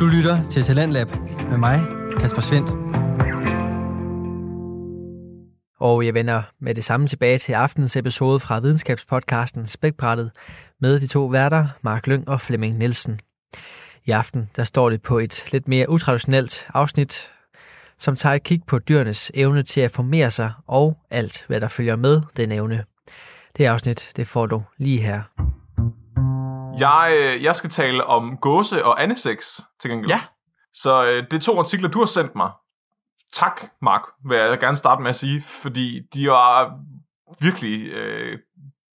Du lytter til Talentlab med mig, Kasper Svendt. Og jeg vender med det samme tilbage til aftens episode fra videnskabspodcasten Spækbrættet med de to værter, Mark Lyng og Flemming Nielsen. I aften der står det på et lidt mere utraditionelt afsnit, som tager et kig på dyrenes evne til at formere sig og alt, hvad der følger med den evne. Det afsnit, det får du lige her. Jeg, øh, jeg skal tale om gåse og anesex til gengæld. Ja. Så øh, det er to artikler, du har sendt mig. Tak, Mark, vil jeg gerne starte med at sige, fordi de var virkelig øh,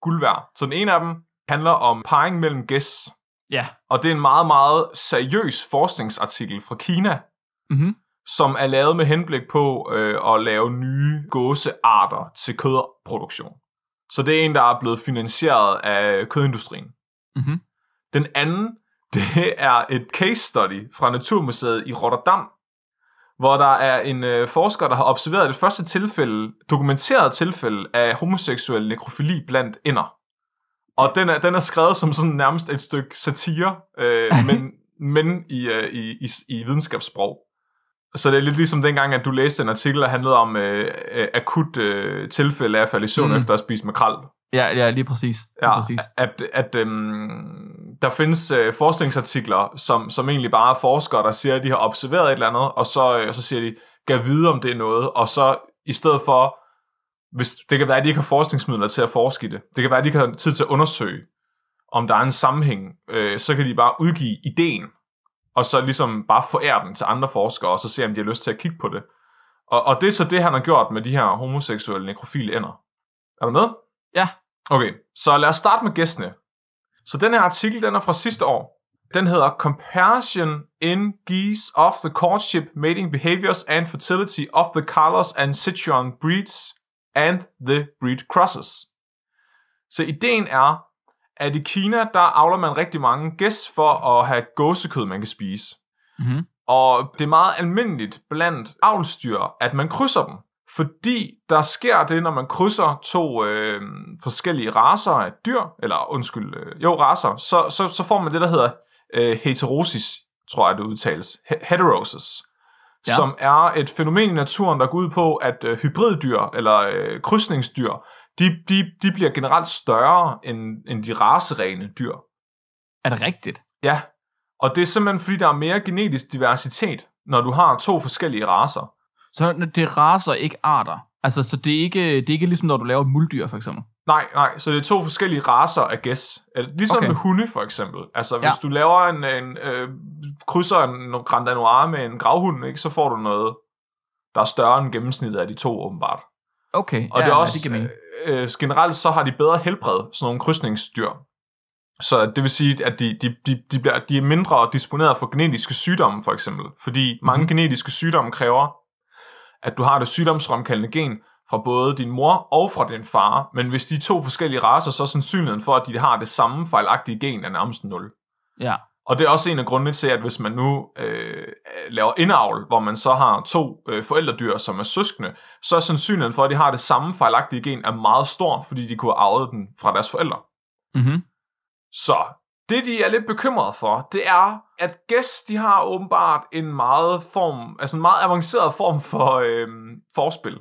guld værd. Så den ene af dem handler om parring mellem gæs, Ja. og det er en meget, meget seriøs forskningsartikel fra Kina, Mm-hmm. som er lavet med henblik på øh, at lave nye gåsearter til kødproduktion. Så det er en, der er blevet finansieret af kødindustrien. Mm-hmm. Den anden, det er et case study fra Naturmuseet i Rotterdam, hvor der er en øh, forsker, der har observeret det første tilfælde, dokumenteret tilfælde af homoseksuel nekrofili blandt ender. Og den er, den er skrevet som sådan nærmest et stykke satire, øh, men, men i, øh, i, i, i videnskabssprog. Så det er lidt ligesom dengang, at du læste en artikel, der handlede om øh, øh, akut øh, tilfælde af at falde i søvn. Mm. efter at spise makrel. Ja, ja, lige præcis. Lige Ja, præcis. at, at øhm, der findes øh, forskningsartikler, som, som egentlig bare er forskere, der siger, at de har observeret et eller andet, og så, øh, så siger de, gav vide om det er noget, og så i stedet for, hvis, det kan være, at de ikke har forskningsmidler til at forske i det, det kan være, at de ikke har tid til at undersøge, om der er en sammenhæng, øh, så kan de bare udgive ideen, og så ligesom bare forære den til andre forskere, og så se, om de har lyst til at kigge på det. Og, og det er så det, han har gjort med de her homoseksuelle nekrofile ender. Er du med? Ja. Okay, så lad os starte med gæstene. Så den her artikel, den er fra sidste år. Den hedder Comparison in Geese of the Courtship, Mating Behaviors and Fertility of the Carlos and Sichuan Breeds and the Breed Crosses. Så ideen er, at i Kina, der avler man rigtig mange gæs for at have gåsekød, man kan spise. Mm-hmm. Og det er meget almindeligt blandt avlsdyr, at man krydser dem. Fordi der sker det, når man krydser to øh, forskellige raser af dyr, eller undskyld, øh, jo raser, så, så, så får man det, der hedder øh, heterosis, tror jeg det udtales, He- heterosis, ja. Ja. som er et fænomen i naturen, der går ud på, at øh, hybriddyr, eller øh, krydsningsdyr, de, de, de bliver generelt større end, end de raserene dyr. Er det rigtigt? Ja, og det er simpelthen fordi, der er mere genetisk diversitet, når du har to forskellige raser. Så det raser ikke arter. Altså, så det er ikke, det er ikke ligesom, når du laver et muldyr, for eksempel. Nej, nej, så det er to forskellige raser af gæs. Ligesom okay. Med hunde, for eksempel. Altså, hvis Ja. du laver en, en øh, krydser en Grand Danois med en gravhund, ikke, så får du noget, der er større end gennemsnittet af de to, åbenbart. Okay, Og ja, det er ja, også, det giver mening. øh, øh, generelt så har de bedre helbred, sådan nogle krydsningsdyr. Så det vil sige, at de, de, de, de, bliver, de er mindre disponeret for genetiske sygdomme, for eksempel. Fordi mange Mhm. genetiske sygdomme kræver, at du har det sygdomsfremkaldende gen fra både din mor og fra din far. Men hvis de to forskellige raser, så er sandsynligheden for, at de har det samme fejlagtige gen, er nærmest 0. Ja. Og det er også en af grundene til, at hvis man nu øh, laver indavl, hvor man så har to øh, forældredyr, som er søskende, så er sandsynligheden for, at de har det samme fejlagtige gen, er meget stor, fordi de kunne have arvet den fra deres forældre. Mm-hmm. Så det, de er lidt bekymrede for, det er, at gæs, de har åbenbart en meget form, altså en meget avanceret form for øh, forspil.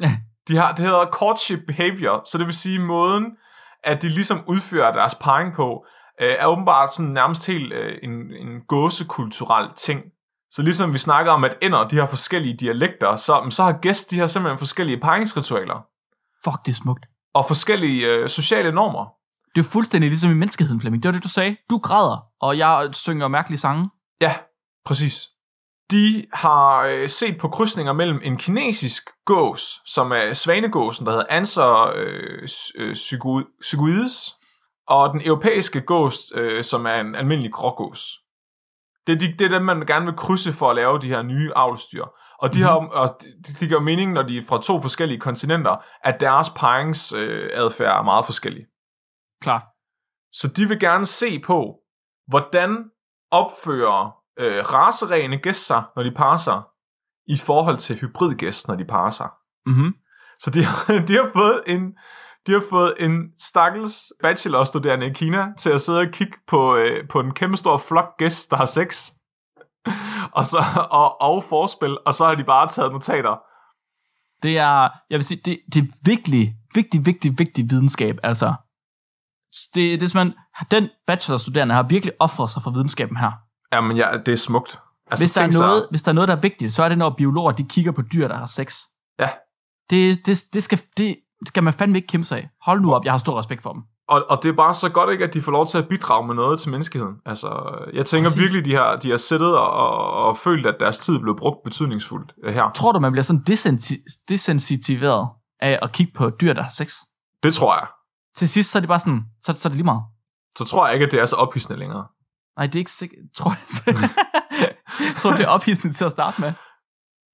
Ja. De har, det hedder courtship behavior, så det vil sige måden, at de ligesom udfører deres parring på, øh, er åbenbart sådan nærmest helt øh, en, en gåsekulturel ting. Så ligesom vi snakker om, at ender, de har forskellige dialekter, så, så har gæst, de har simpelthen forskellige parringsritualer, Fuck, det er smukt. og forskellige øh, sociale normer. Det er fuldstændig ligesom i menneskeheden, Flemming. Det var det, du sagde. Du græder, og jeg synger mærkelige sange. Ja, præcis. De har øh, set på krydsninger mellem en kinesisk gås, som er svanegåsen, der hedder Anser øh, sy- øh, og den europæiske gås, øh, som er en almindelig grågås. Det er, de, det er dem, man gerne vil krydse for at lave de her nye avlsdyr. Og de, mm-hmm. har, og de, de giver mening, når de er fra to forskellige kontinenter, at deres paringsadfærd øh, er meget forskellig. Klar. Så de vil gerne se på, hvordan opfører øh, raserene gæst sig, når de parer sig, i forhold til hybridgæst, når de parer sig. Mm-hmm. Så de, har- de har fået en de har fået en stakkels bachelorstuderende i Kina til at sidde og kigge på, øh, på en kæmpe stor flok gæst, der har sex. og, så, og, og forspil, og så har de bare taget notater. Det er, jeg vil sige, det, det er virkelig, vigtig, vigtig, vigtig videnskab. Altså, det, det er simpelthen, den bachelorstuderende har virkelig offret sig for videnskaben her. Jamen, ja, det er smukt. Altså, Hvis der, er noget, hvis der er noget, der er vigtigt, så er det, når biologer de kigger på dyr, der har sex. Ja. Det, det, det, skal, det skal man fandme ikke kæmpe sig af. Hold nu op, jeg har stor respekt for dem. Og, og det er bare så godt ikke, at de får lov til at bidrage med noget til menneskeheden. Altså, jeg tænker Præcis. virkelig, de har, de har siddet og, og, og følt, at deres tid blev brugt betydningsfuldt øh, her. Tror du, man bliver sådan desensiti- desensitiveret af at kigge på dyr, der har sex? Det tror jeg. Til sidst, så er det bare sådan, så, så er det lige meget. Så tror jeg ikke, at det er så ophidsende længere. Nej, det er ikke sikkert. Tror jeg, tror det er ophidsende til at starte med?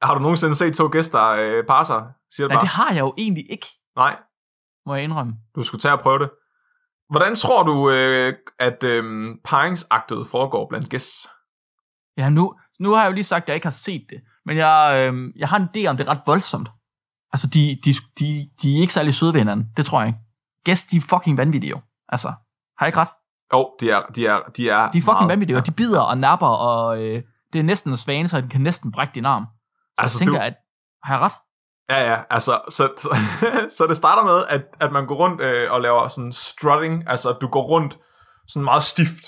Har du nogensinde set to gæster øh, parre sig? Siger Nej, bare? det har jeg jo egentlig ikke, Nej, må jeg indrømme. du skulle tage og prøve det. Hvordan tror du, øh, at øh, paringsaktet foregår blandt gæster? Ja, nu, nu har jeg jo lige sagt, at jeg ikke har set det. Men jeg, øh, jeg har en idé om, det er ret voldsomt. Altså, de, de, de, de er ikke særlig søde ved hinanden. Det tror jeg ikke. Gæst, de er fucking vanvittige jo. Altså, har jeg ikke ret? Jo, de er, de er, de er, De er fucking meget- vanvittige, og de bider og napper, og øh, det er næsten en svane, så den kan næsten brække din arm. Så Altså, jeg tænker, du- at... Har jeg ret? Ja, ja, altså, så, så, så det starter med, at, at man går rundt øh, og laver sådan strutting, altså at du går rundt sådan meget stift,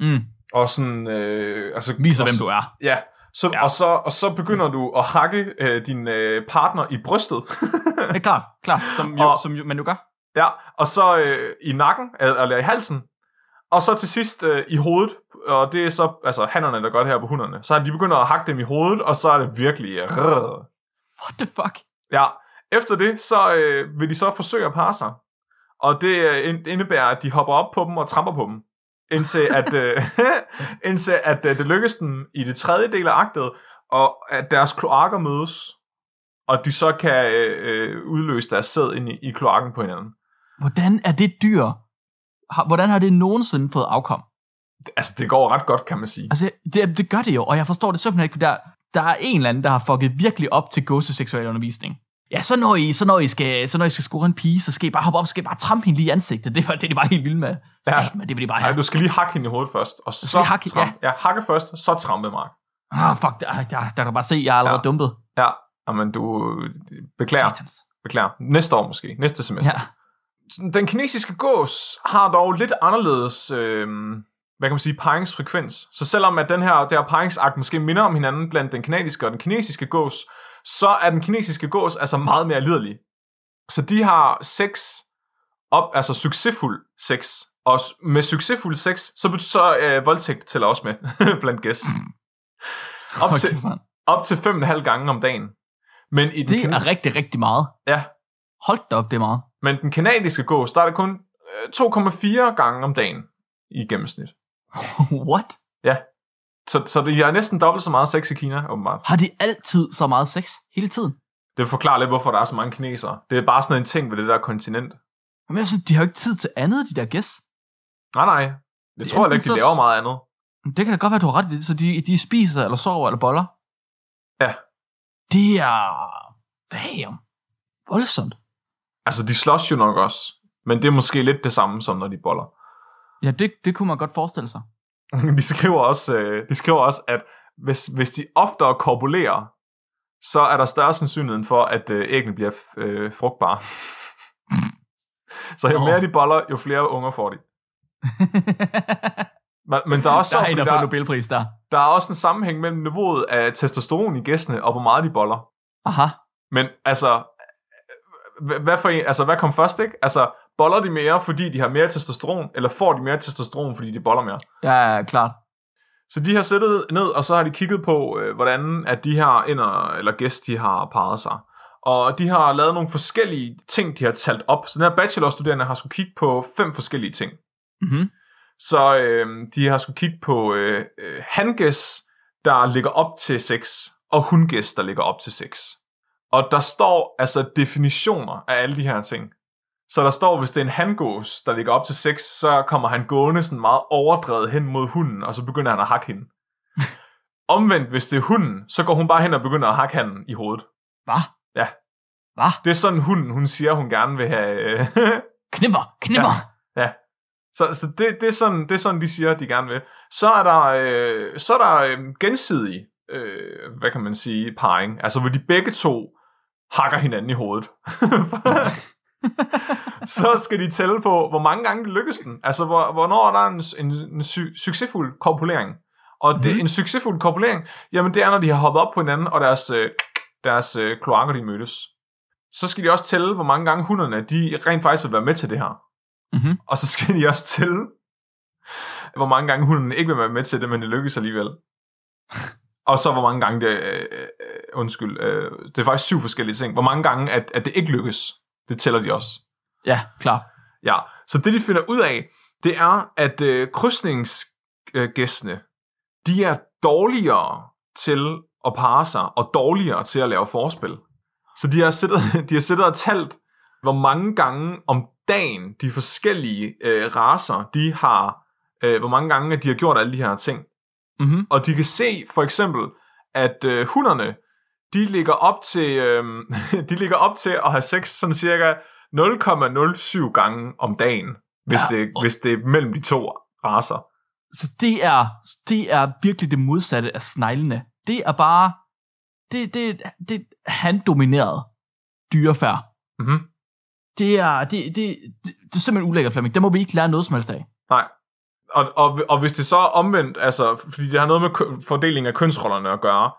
Mm. og sådan, øh, altså... Viser, og, hvem du er. Ja, så, ja. Ja. Og, så, og så begynder du at hakke øh, din øh, partner i brystet. Det er klart, klart. Som, jo, Og- som jo, man jo gør. Ja, og så øh, i nakken, eller i halsen, og så til sidst øh, i hovedet, og det er så, altså hannerne, der gør det her på hunderne, så er de begynder at hakke dem i hovedet, og så er det virkelig... Øh, What the fuck? Ja, efter det, så øh, vil de så forsøge at parre sig. Og det øh, ind- indebærer, at de hopper op på dem og tramper på dem. Indtil at, øh, indtil at øh, det lykkes dem i det tredje del af aktet, og at deres kloakker mødes, og de så kan øh, øh, udløse deres sæd ind i, i kloakken på hinanden. Hvordan er det dyr? Har, hvordan har det nogensinde fået afkom? Altså, det går ret godt, kan man sige. Altså, det, det gør det jo, og jeg forstår det simpelthen ikke, for der, der er en eller anden, der har fucket virkelig op til gåseseksuel undervisning. Ja, så når I, så når I skal, så når I skal score en pige, så skal I bare hoppe op, så skal I bare trampe hende lige i ansigtet. Det var det, er de bare helt vilde med. Ja. Ja. men det vil de bare Nej, have. du skal lige hakke hende i hovedet først, og så hakke- trampe. Ja. ja, hakke først, så trampe, Mark. Ah, fuck, der, der, der kan du bare se, jeg er allerede Ja. ja. dumpet. Ja, men du beklager, Satans. beklager. Næste år måske, næste semester. Ja. Den kinesiske gås har dog lidt anderledes, øh, hvad kan man sige, paringsfrekvens. Så selvom at den her, det her paringsakt måske minder om hinanden blandt den kanadiske og den kinesiske gås, så er den kinesiske gås altså meget mere liderlig. Så de har sex, op, altså succesfuld sex, og med succesfuld sex, så, så øh, voldtægt tæller også med blandt gæst. Op til, Okay, op til fem og en halv gange om dagen. Men i den det kan- er rigtig, rigtig meget. ja, Hold da op, det er meget. Men den kanadiske gås, der er det kun øh, 2,4 gange om dagen i gennemsnit. What? Så, så det er næsten dobbelt så meget sex i Kina, åbenbart. Har de altid så meget sex? Hele tiden? Det forklarer lidt, hvorfor der er så mange kinesere. Det er bare sådan en ting ved det der kontinent. Men jeg synes, de har jo ikke tid til andet, de der gæst. Nej, nej. Jeg Det tror heller ikke, de så- laver meget andet. Det kan da godt være, du har ret i det. Så de, de spiser, eller sover, eller boller? Ja. Det er... Damn. Voldsomt. Altså, de slås jo nok også. Men det er måske lidt det samme, som når de boller. Ja, det, det kunne man godt forestille sig. De skriver også, øh, de skriver også at hvis, hvis de oftere korpulerer, så er der større sandsynlighed for, at øh, æggene bliver øh, frugtbare. så jo mere de boller, jo flere unger får de. Men, men der er også der er en, der der, Nobelpris der. der er også en sammenhæng mellem niveauet af testosteron i gæstene, og hvor meget de boller. Aha. Men altså, hvad, for en, altså, hvad kom først, ikke? Altså, boller de mere, fordi de har mere testosteron, eller får de mere testosteron, fordi de boller mere? Ja, klart. Så de har siddet ned, og så har de kigget på, øh, hvordan at de her inder, eller gæst, de har parret sig. Og de har lavet nogle forskellige ting, de har talt op. Så den her bachelorstuderende har skulle kigge på fem forskellige ting. Mm-hmm. Så øh, de har skulle kigge på øh, øh, hangæs, der ligger op til sex, og hundgæs, der ligger op til sex. Og der står altså definitioner af alle de her ting. Så der står, hvis det er en hangås, der ligger op til sex, så kommer han gående sådan meget overdrevet hen mod hunden, og så begynder han at hakke hende. Omvendt, hvis det er hunden, så går hun bare hen og begynder at hakke handen i hovedet. Hvad? Ja. Hvad? Det er sådan hunden, hun siger, hun gerne vil have... Øh, Knipper, knipper. Ja. Så, så det, det, er sådan, det er sådan, de siger, de gerne vil. Så er der, øh, så er der øh, gensidig, øh, hvad kan man sige, parring. Altså, hvor de begge to hakker hinanden i hovedet. så skal de tælle på, hvor mange gange det lykkes den. Altså, hvor, hvornår er der en, en, en su- succesfuld kopulering. Og det, Mhm. en succesfuld kopulering, jamen det er, når de har hoppet op på hinanden, og deres, øh, deres øh, kloakker, de mødes. Så skal de også tælle, hvor mange gange hunderne, de rent faktisk vil være med til det her. Mhm. Og så skal de også tælle, hvor mange gange hunderne ikke vil være med til det, men det lykkes alligevel. Og så hvor mange gange det, øh, øh, undskyld, øh, det er faktisk syv forskellige ting. Hvor mange gange, at, at det ikke lykkes, det tæller de også. Ja, klart. Ja, så det de finder ud af, det er, at øh, krydsningsgæstene, de er dårligere til at parre sig, og dårligere til at lave forspil. Så de har siddet, de har siddet og talt, hvor mange gange om dagen de forskellige øh, raser, de har, øh, hvor mange gange at de har gjort alle de her ting. Mm-hmm. Og de kan se for eksempel, at øh, hunderne, de ligger op til, øh, de ligger op til at have sex sådan cirka 0,07 gange om dagen, hvis, Ja, det, og- hvis det er mellem de to raser. Så det er, det er virkelig det modsatte af sneglene. Det er bare, det, det, det er handdomineret dyrefærd. Mm-hmm. Det er, det, det, det, det er simpelthen ulækkert, Flemming. Det må vi ikke lære noget som helst af. Nej. Og, og, og hvis det så er omvendt, altså, fordi det har noget med kø- fordeling af kønsrollerne at gøre,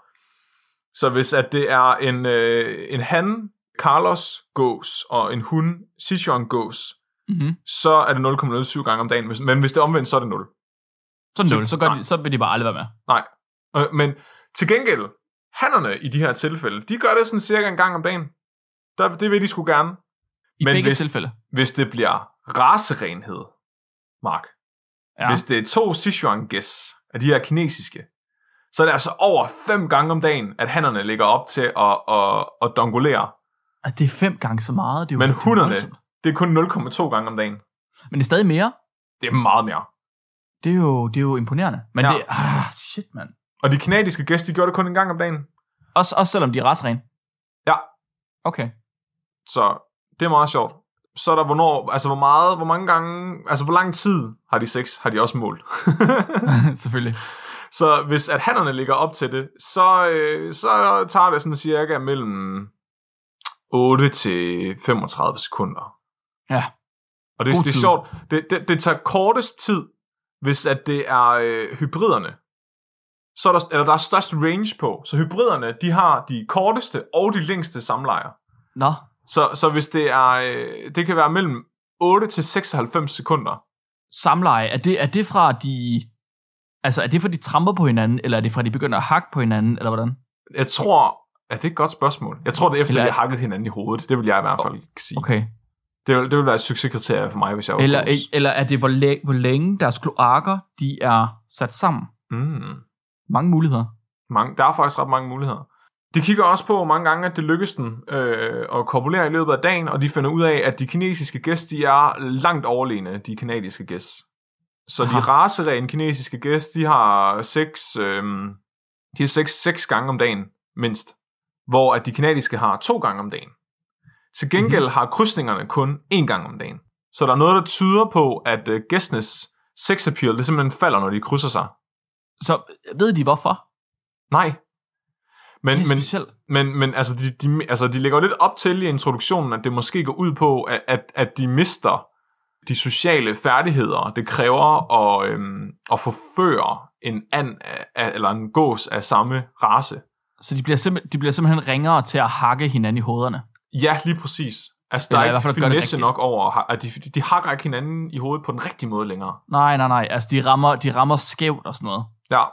så hvis at det er en, øh, en han, Carlos gås, og en hun, Sichuan gås, Mm-hmm. så er det 0,07 gange om dagen. Men hvis det er omvendt, så er det 0. Så, Så- nul, så, gør de, så vil de bare aldrig være med. Nej. Øh, Men til gengæld, hannerne i de her tilfælde, de gør det sådan cirka en gang om dagen. Der, det vil de sgu gerne. I Men begge hvis- tilfælde. Hvis det bliver racerenhed, Mark, Ja. hvis det er to Sichuan gæs af de her kinesiske, så er det altså over fem gange om dagen, at hannerne ligger op til at, at, at dongolere. At det er fem gange så meget. Det er jo, Men er hunderne-. Det er kun 0,2 gange om dagen. Men det er stadig mere. Det er meget mere. Det er jo, det er jo imponerende. Men Ja. det ah, shit, mand. Og de kinesiske gæs, de gør det kun en gang om dagen. Også, også selvom de er rasren. Ja. Okay. Så det er meget sjovt. Så er der, hvornår, altså hvor meget, hvor mange gange, altså hvor lang tid har de sex, har de også målt. Selvfølgelig. så hvis at hannerne ligger op til det, så, øh, så tager det sådan cirka mellem 8 til 35 sekunder. Ja. Og det, God det er tid. sjovt. Det, det, det tager kortest tid, hvis at det er øh, hybriderne. Så er der, eller der er størst range på. Så hybriderne, de har de korteste og de længste samlejer. Nå, Så, så hvis det er, øh, det kan være mellem 8 til 96 sekunder. samleje, er det, er det fra de... Altså, er det fra de tramper på hinanden, eller er det fra de begynder at hakke på hinanden, eller hvordan? Jeg tror, ja, det er et godt spørgsmål. Jeg tror, det er efter, Eller- de har hakket hinanden i hovedet. Det vil jeg i hvert fald sige. Okay. Det, vil, det vil være et succeskriterie for mig, hvis jeg var Eller, gås. eller er det, hvor, læ- hvor længe deres kloakker, de er sat sammen? Mm. Mange muligheder. Mange, der er faktisk ret mange muligheder. De kigger også på, hvor mange gange at det lykkes den øh, at korpulere i løbet af dagen, og de finder ud af, at de kinesiske gæs, de er langt overlegne de kanadiske gæs. Så de Aha. racerene kinesiske gæs, de har seks, øh, de har seks, seks gange om dagen mindst, hvor at de kanadiske har to gange om dagen. Til gengæld mm-hmm. har krydsningerne kun én gang om dagen. Så der er noget, der tyder på, at øh, gæstenes sex appeal, det simpelthen falder, når de krydser sig. Så ved de hvorfor? Nej. Men, men, specielt. men, men altså, de, de, altså, de lægger jo lidt op til i introduktionen, at det måske går ud på, at, at, at de mister de sociale færdigheder, det kræver at, øhm, at forføre en and af, eller en gås af samme race. Så de bliver, simpel- de bliver simpelthen ringere til at hakke hinanden i hovederne. Ja, lige præcis. Altså, der Eller er ikke finesse nok over, at de, de hakker ikke hinanden i hovedet på den rigtige måde længere. Nej, nej, nej. Altså, de rammer, de rammer skævt og sådan noget. Ja,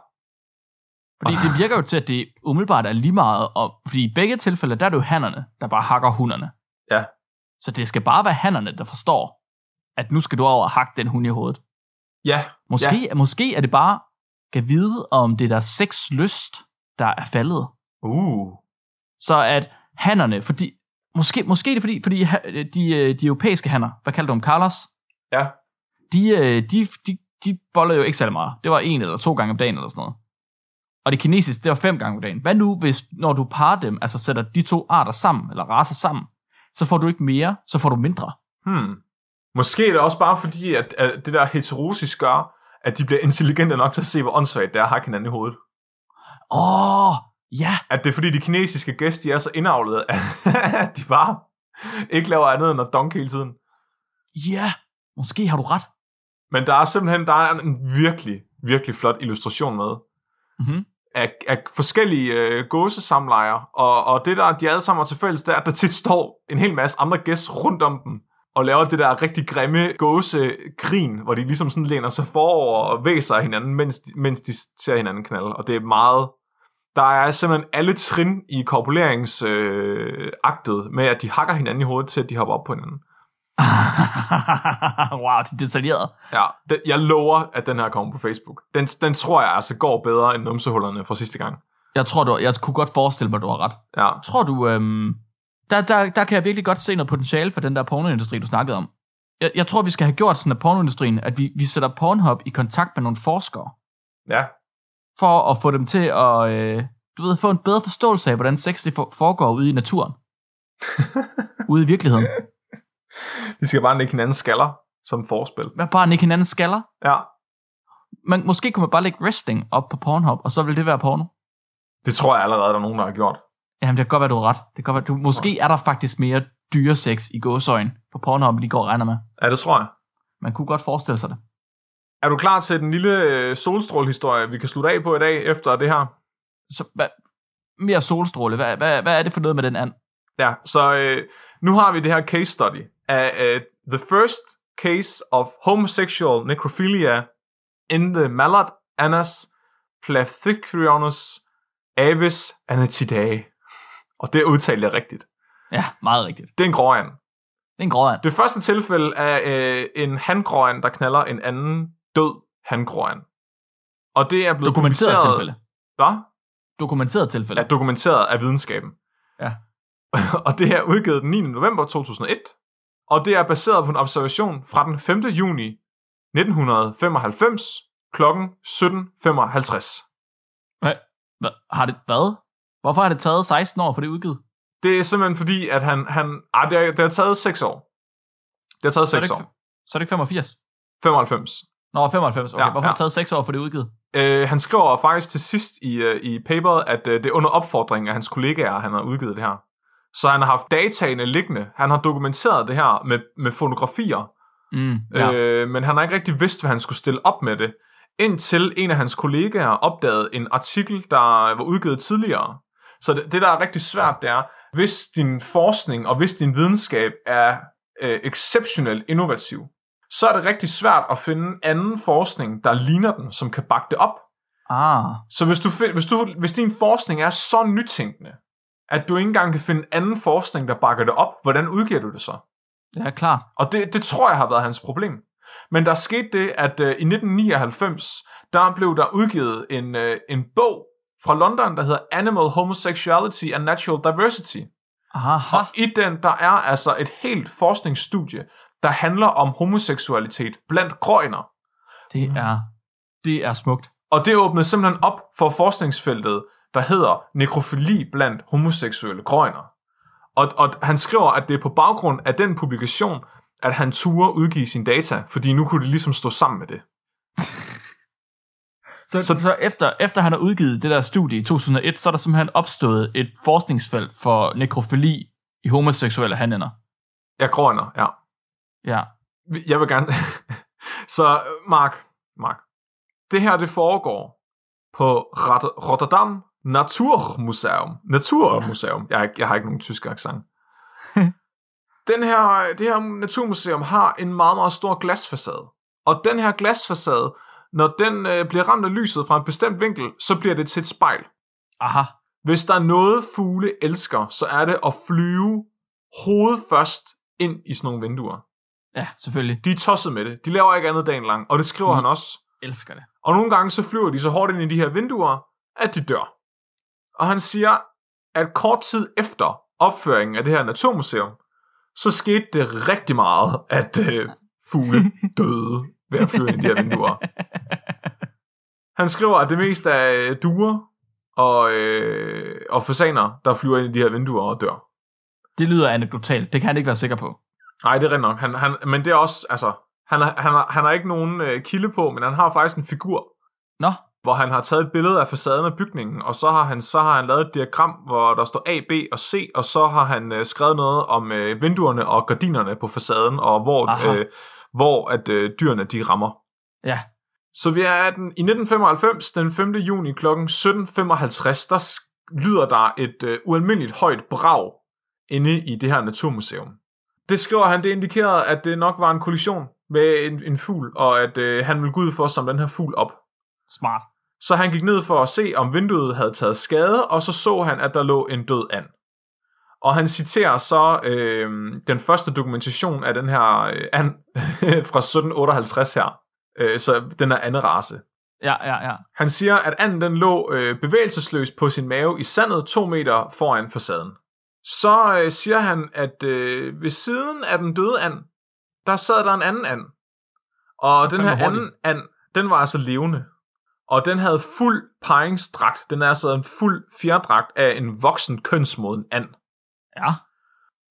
Fordi det virker jo til, at det umiddelbart er lige meget. Og, fordi i begge tilfælde, der er det jo hannerne, der bare hakker hunderne. Ja. Så det skal bare være hannerne, der forstår, at nu skal du over og hakke den hund i hovedet. ja, Måske, ja. måske er det bare, kan vide, om det er deres sexlyst, der er faldet. uh, Så at hannerne, fordi, måske, måske er det fordi, fordi de, øh, de europæiske hanner, hvad kalder du dem, Carlos? ja, De, øh, de, de, de boller jo ikke særlig meget. Det var en eller to gange om dagen eller sådan noget. Og det kinesiske, det var fem gange om dagen. Hvad nu, hvis når du parer dem, altså sætter de to arter sammen, eller raser sammen, så får du ikke mere, så får du mindre. hmm. Måske er det også bare fordi, at, at det der heterosis gør, at de bliver intelligente nok til at se, hvor åndssvagt det er at hakke hinanden i hovedet. Åh, oh, ja. At det er fordi, de kinesiske gæster, de er så indavlede, at de bare ikke laver andet end at donke hele tiden. Ja, måske har du ret. Men der er simpelthen der er en virkelig, virkelig flot illustration med, Mm-hmm af, af forskellige øh, gåsesamlejer, og, og det der, de alle sammen har til fælles, det er, at der tit står en hel masse andre gæster rundt om dem, og laver det der rigtig grimme gåsegrin, hvor de ligesom sådan læner sig forover og væser hinanden, mens de, mens de ser hinanden knalde, og det er meget... Der er simpelthen alle trin i korpuleringsaktet øh, med, at de hakker hinanden i hovedet til, at de hopper op på hinanden. wow, det er detaljeret. Ja, det, jeg lover, at den her kommer på Facebook. Den, den tror jeg altså går bedre end numsehullerne fra sidste gang. Jeg tror, du, jeg kunne godt forestille mig, at du har ret. Ja, Tror du, øhm, der, der, der kan jeg virkelig godt se noget potentiale for den der pornoindustri, du snakkede om. Jeg, jeg tror, vi skal have gjort sådan af pornoindustrien, at vi, vi sætter Pornhub i kontakt med nogle forskere, ja. for at få dem til at, øh, du ved, få en bedre forståelse af, hvordan sex det for, foregår ude i naturen. ude i virkeligheden. De skal bare lægge hinanden skaller som forspil. Hvad bare ikke hinanden skaller? Ja, Men måske kunne man bare lægge wrestling op på Pornhub, og så vil det være porno. det tror jeg allerede, der er nogen, der har gjort. Jamen, det kan godt være, du har ret. Det kan godt være, du, måske er der faktisk mere dyresex i gåsøjen på Pornhub, de går og regner med. Ja, det tror jeg. Man kunne godt forestille sig det. Er du klar til den lille øh, solstrålehistorie, vi kan slutte af på i dag efter det her? Så hvad, mere solstråle. Hvad, hvad, hvad er det for noget med den and? Ja, så øh, nu har vi det her case study af øh, the first case of homosexual necrophilia in the Mallard Annas Plathycrionus avis anatidae. Og det udtalte jeg rigtigt. Ja, meget rigtigt. Det er en gråand. Det er en gråand. Det første tilfælde er øh, en hangråand, der knaller en anden død hangråand. Og det er blevet Dokumenteret tilfælde. Hvad? Dokumenteret tilfælde. er dokumenteret af videnskaben. Ja. og det er udgivet den 9. november 2001, og det er baseret på en observation fra den 5. juni 1995 kl. 17.55. Hvad? Har det hvad? Hvorfor har det taget 16 år for det udgivet? Det er simpelthen fordi, at han... han ah, det, har, det har taget 6 år. Det har taget Så er det 6 ikke- år. Så er det ikke 85? 95. Nå, 95. Okay, Ja, hvorfor har ja. det taget 6 år for det udgivet? Øh, han skriver faktisk til sidst i, øh, i paperet, at øh, det er under opfordring af hans kollegaer, han har udgivet det her. Så han har haft dataene liggende. Han har dokumenteret det her med, med fotografier, Mm, ja. Øh, men han har ikke rigtig vidst, hvad han skulle stille op med det, indtil en af hans kollegaer opdagede en artikel, der var udgivet tidligere. Så det, det der er rigtig svært, det er, hvis din forskning og hvis din videnskab er øh, exceptionelt innovativ, så er det rigtig svært at finde anden forskning, der ligner den, som kan bakke det op. ah, Så hvis, du, hvis, du, hvis din forskning er så nytænkende, at du ikke engang kan finde anden forskning, der bakker det op, hvordan udgiver du det så? er klart. Og det, det tror jeg har været hans problem. Men der skete det, at øh, i 1999, der blev der udgivet en, øh, en bog fra London, der hedder Animal Homosexuality and Natural Diversity. Aha. Og i den, der er altså et helt forskningsstudie, der handler om homoseksualitet blandt grønner. Det er, det er smukt. Og det åbnede simpelthen op for forskningsfeltet, der hedder nekrofili blandt homoseksuelle grønner. Og, og han skriver, at det er på baggrund af den publikation, at han turde udgive sine data, fordi nu kunne det ligesom stå sammen med det. Så, så, så efter, efter han har udgivet det der studie i 2001, så er der simpelthen opstået et forskningsfelt for nekrofili i homoseksuelle handlinger. Ja, grønner, ja. Ja. Jeg vil gerne... Så, Mark, Mark, det her, det foregår på Rot- Rotterdam Naturmuseum. Naturmuseum. Jeg har ikke, jeg har ikke nogen tysk accent. Den her, det her naturmuseum har en meget, meget stor glasfacade. Og den her glasfacade, når den øh, bliver ramt af lyset fra en bestemt vinkel, så bliver det til et spejl. Aha. Hvis der er noget fugle elsker, så er det at flyve hovedet først ind i sådan nogle vinduer. Ja, selvfølgelig. De er tosset med det. De laver ikke andet dagen lang, og det skriver Mm. han også. Elsker det. Og nogle gange så flyver de så hårdt ind i de her vinduer, at de dør. Og han siger, at kort tid efter opføringen af det her naturmuseum, så skete det rigtig meget, at øh, fugle døde ved at flyve ind i de her vinduer. Han skriver, at det mest er øh, duer og, øh, og fasaner, der flyver ind i de her vinduer og dør. Det lyder anekdotalt. Det kan han ikke være sikker på. Nej, det er nok. Han, han, men det er også, altså, han har, han har, han har ikke nogen øh, kilde på, men han har faktisk en figur, Nå, hvor han har taget et billede af facaden af bygningen, og så har han, så har han lavet et diagram, hvor der står A, B og C, og så har han øh, skrevet noget om øh, vinduerne og gardinerne på facaden, og hvor, Aha. øh, hvor at øh, dyrene de rammer. ja. Så vi er den, i 1995, den 5. juni kl. 17.55, der lyder der et øh, ualmindeligt højt brag inde i det her naturmuseum. Det skriver han, det indikerede, at det nok var en kollision med en, en fugl, og at øh, han ville gå ud for at samle den her fugl op. Smart. Så han gik ned for at se, om vinduet havde taget skade, og så så han, at der lå en død and. Og han citerer så øh, den første dokumentation af den her øh, and fra 1758 her. Øh, så den er anden race. Ja, ja, ja. Han siger, at anden den lå øh, bevægelsesløs på sin mave i sandet to meter foran facaden. Så øh, siger han, at øh, ved siden af den døde and, der sad der en anden and. Og den her anden and, den var altså levende. Og den havde fuld paringsdragt. Den er altså en fuld fjerdragt af en voksen kønsmoden and. Ja.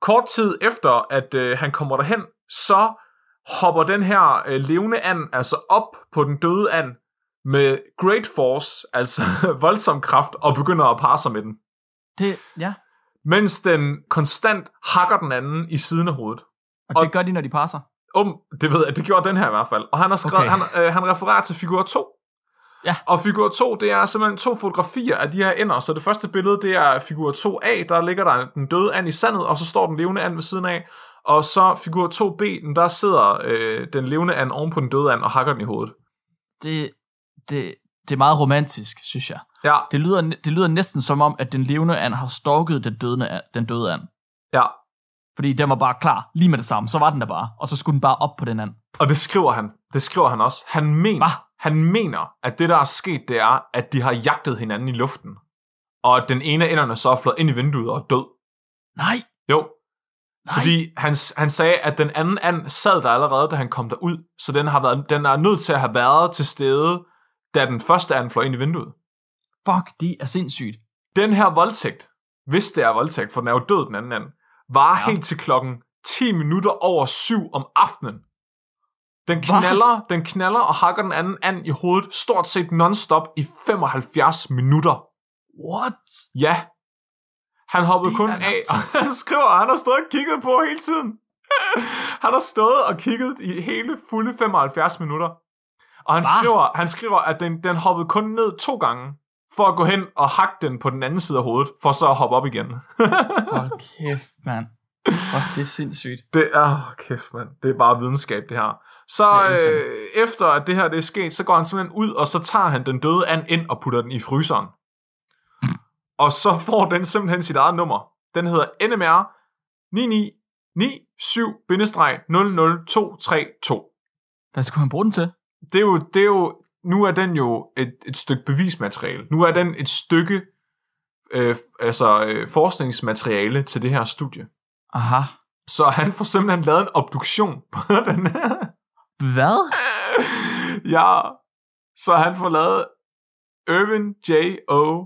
Kort tid efter, at øh, han kommer derhen, så hopper den her øh, levende and altså op på den døde and med great force, altså voldsom kraft, og begynder at parre sig med den. Det, ja. Mens den konstant hakker den anden i siden af hovedet. Og, Og- det gør de, når de passer. Um, det ved jeg, det gjorde den her i hvert fald. Og han har skrevet, Okay. han, øh, han refererer til figur 2. Ja. Og figur 2, det er simpelthen to fotografier af de her ender. Så det første billede, det er figur 2a, der ligger der den døde and i sandet, og så står den levende and ved siden af. Og så figur 2b, den der sidder øh, den levende and oven på den døde and og hakker den i hovedet. Det, det, det er meget romantisk, synes jeg. Ja, Det lyder, det lyder næsten som om, at den levende and har stalket den døde, den døde and. ja. Fordi den var bare klar, lige med det samme. Så var den der bare, og så skulle den bare op på den and. Og det skriver han. Det skriver han også. Han mener, Hva? Han mener, at det der er sket, det er, at de har jagtet hinanden i luften. Og at den ene af enderne så er flået ind i vinduet og er død. Nej, Jo, nej. Fordi han, han sagde, at den anden and sad der allerede, da han kom derud. Så den, har været, den er nødt til at have været til stede, da den første and fløj ind i vinduet. Fuck, det er sindssygt. Den her voldtægt, hvis det er voldtægt, for den er jo død den anden and, var Ja. ja. helt til klokken 10 minutter over syv om aftenen. Den Hva? knaller, den knaller og hakker den anden and i hovedet stort set non-stop i 75 minutter. What? Ja. Han hoppede Det kun af, og han skriver, at han har stået og kigget på hele tiden. Han har stået og kigget i hele fulde 75 minutter. Og han Hva? skriver, han skriver, at den, den hoppede kun ned to gange, for at gå hen og hakke den på den anden side af hovedet, for så at hoppe op igen. Hold kæft, mand. Fuck, det er sindssygt. det er, oh, kæft mand, det er bare videnskab det her. Så det. øh, efter at det her det er sket, så går han simpelthen ud, og så tager han den døde and ind og putter den i fryseren. Og så får den simpelthen sit eget nummer. Den hedder NMR 9997-00232. Hvad skulle han bruge den til? Det er jo, det er jo, nu er den jo et, et stykke bevismateriale. Nu er den et stykke øh, altså, øh, forskningsmateriale til det her studie. Aha. Så han får simpelthen lavet en obduktion på den her. Hvad? ja, så han får lavet Irvin J. O.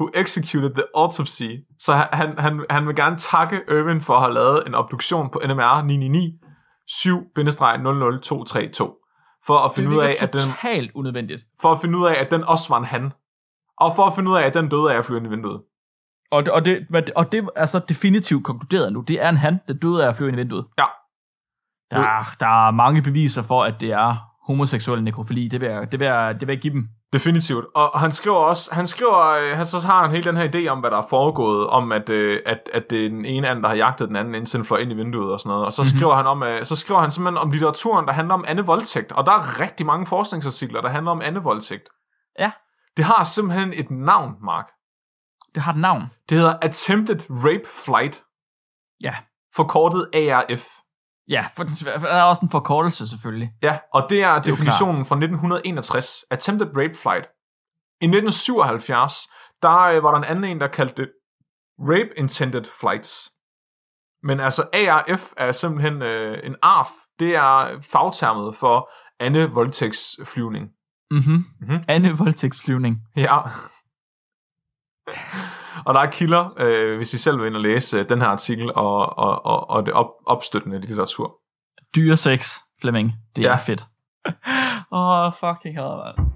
who executed the autopsy. Så han, han, han, vil gerne takke Irvin for at have lavet en obduktion på NMR 999 7-00232 for at finde ud af, at den, totalt unødvendigt. for at finde ud af, at den også var en han. Og for at finde ud af, at den døde af at flyve ind i vinduet. Og det, og, det, og det er så definitivt konkluderet nu. Det er en han, der døde af at flyve ind i vinduet. Ja. Der, er- der er mange beviser for, at det er homoseksuel nekrofili. Det vil jeg, det vil jeg, det vil jeg give dem. Definitivt. Og han skriver også, han skriver, øh, han, så har han hele den her idé om, hvad der er foregået, om at, øh, at, at det er den ene anden, der har jagtet den anden, indtil den fløj ind i vinduet og sådan noget. Og så Mhm. skriver han om, øh, så skriver han simpelthen om litteraturen, der handler om anden voldtægt. Og der er rigtig mange forskningsartikler, der handler om anden voldtægt. Ja. Det har simpelthen et navn, Mark. Det har et navn. Det hedder Attempted Rape Flight, Ja. forkortet ARF. Ja, for, for der er også en forkortelse selvfølgelig. Ja, og det er, er jo definitionen fra 1961. Attempted Rape Flight. I 1977, der øh, var der en anden en, der kaldte det Rape Intended Flights. Men altså ARF er simpelthen øh, en ARF. Det er fagtermet for Anne voldtægtsflyvning. Mhm. Mhm. Anne voldtægtsflyvning. Ja. Og der er kilder, øh, hvis I selv vil ind og læse øh, den her artikel og, og, og, og det op, opstøttende litteratur. Dyre sex, Flemming. Det er Ja. fedt. Åh, oh, fucking hell, man.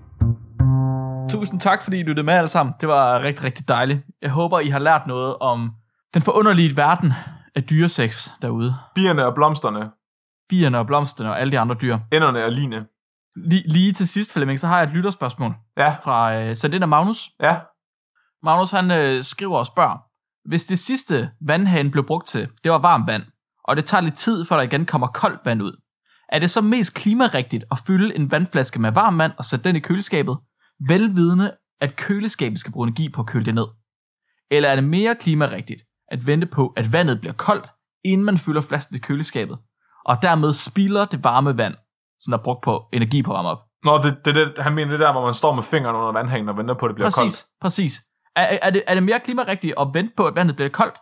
Tusind tak, fordi I lyttede med alle sammen. Det var rigtig, rigtig dejligt. Jeg håber, I har lært noget om den forunderlige verden af dyresex derude. Bierne og blomsterne, Bierne og blomsterne og alle de andre dyr. enderne og line. Lige, lige til sidst, Flemming, så har jeg et lytterspørgsmål Ja, fra øh, sendt ind af Magnus. ja. Magnus han øh, skriver og spørger, hvis det sidste vandhanen blev brugt til, det var varmt vand, og det tager lidt tid, før der igen kommer koldt vand ud, er det så mest klimarigtigt at fylde en vandflaske med varmt vand og sætte den i køleskabet, velvidende, at køleskabet skal bruge energi på at køle det ned? Eller er det mere klimarigtigt at vente på, at vandet bliver koldt, inden man fylder flasken i køleskabet, og dermed spilder det varme vand, som der er brugt på energi på varme op? Nå, det, det, det, han mener det der, hvor man står med fingeren under vandhængen og venter på, at det bliver præcis, koldt. Præcis. Er, er, er, det, er det mere klimarigtigt at vente på, at vandet bliver koldt,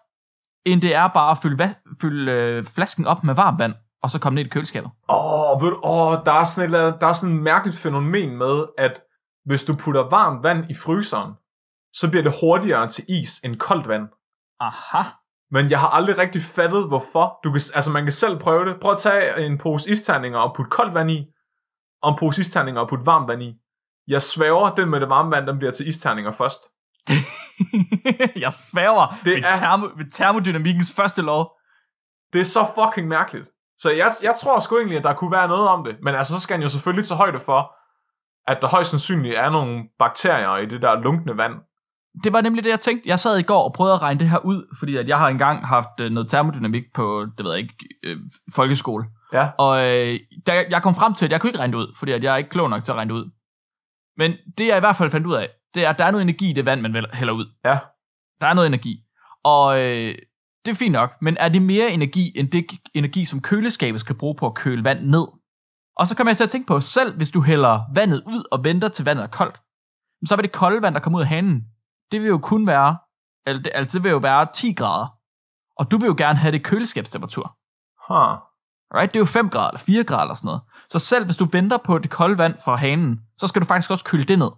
end det er bare at fylde, va- fylde øh, flasken op med varmt vand, og så komme ned i køleskabet? Åh, oh, oh, der, er sådan et, andet- der er sådan et mærkeligt fænomen med, at hvis du putter varmt vand i fryseren, så bliver det hurtigere til is end koldt vand. Aha. Men jeg har aldrig rigtig fattet, hvorfor. Du kan, altså, man kan selv prøve det. Prøv at tage en pose isterninger og putte koldt vand i, og en pose isterninger og putte varmt vand i. Jeg svæver, den med det varme vand, den bliver til isterninger først. jeg sværger Det ved, er- termo, ved termodynamikkens første lov. Det er så fucking mærkeligt. Så jeg, jeg tror sgu egentlig, at der kunne være noget om det. Men altså, så skal han jo selvfølgelig tage højde for, at der højst sandsynligt er nogle bakterier i det der lunkne vand. Det var nemlig det, jeg tænkte. Jeg sad i går og prøvede at regne det her ud, fordi at jeg har engang haft øh, noget termodynamik på, det ved jeg ikke, øh, folkeskole. Ja. Og øh, da jeg kom frem til, at jeg kunne ikke regne det ud, fordi at jeg er ikke klog nok til at regne det ud. Men det jeg i hvert fald fandt ud af, det er, der er noget energi i det vand, man hælder ud. Ja. Der er noget energi. Og øh, det er fint nok, men er det mere energi, end det energi, som køleskabet skal bruge på at køle vand ned? Og så kommer jeg til at tænke på, selv hvis du hælder vandet ud og venter til vandet er koldt, så vil det kolde vand, der kommer ud af hanen, det vil jo kun være, eller det, altså det vil jo være 10 grader. Og du vil jo gerne have det køleskabstemperatur. Huh. Right? Det er jo 5 grader eller 4 grader eller sådan noget. Så selv hvis du venter på det kolde vand fra hanen, så skal du faktisk også køle det ned.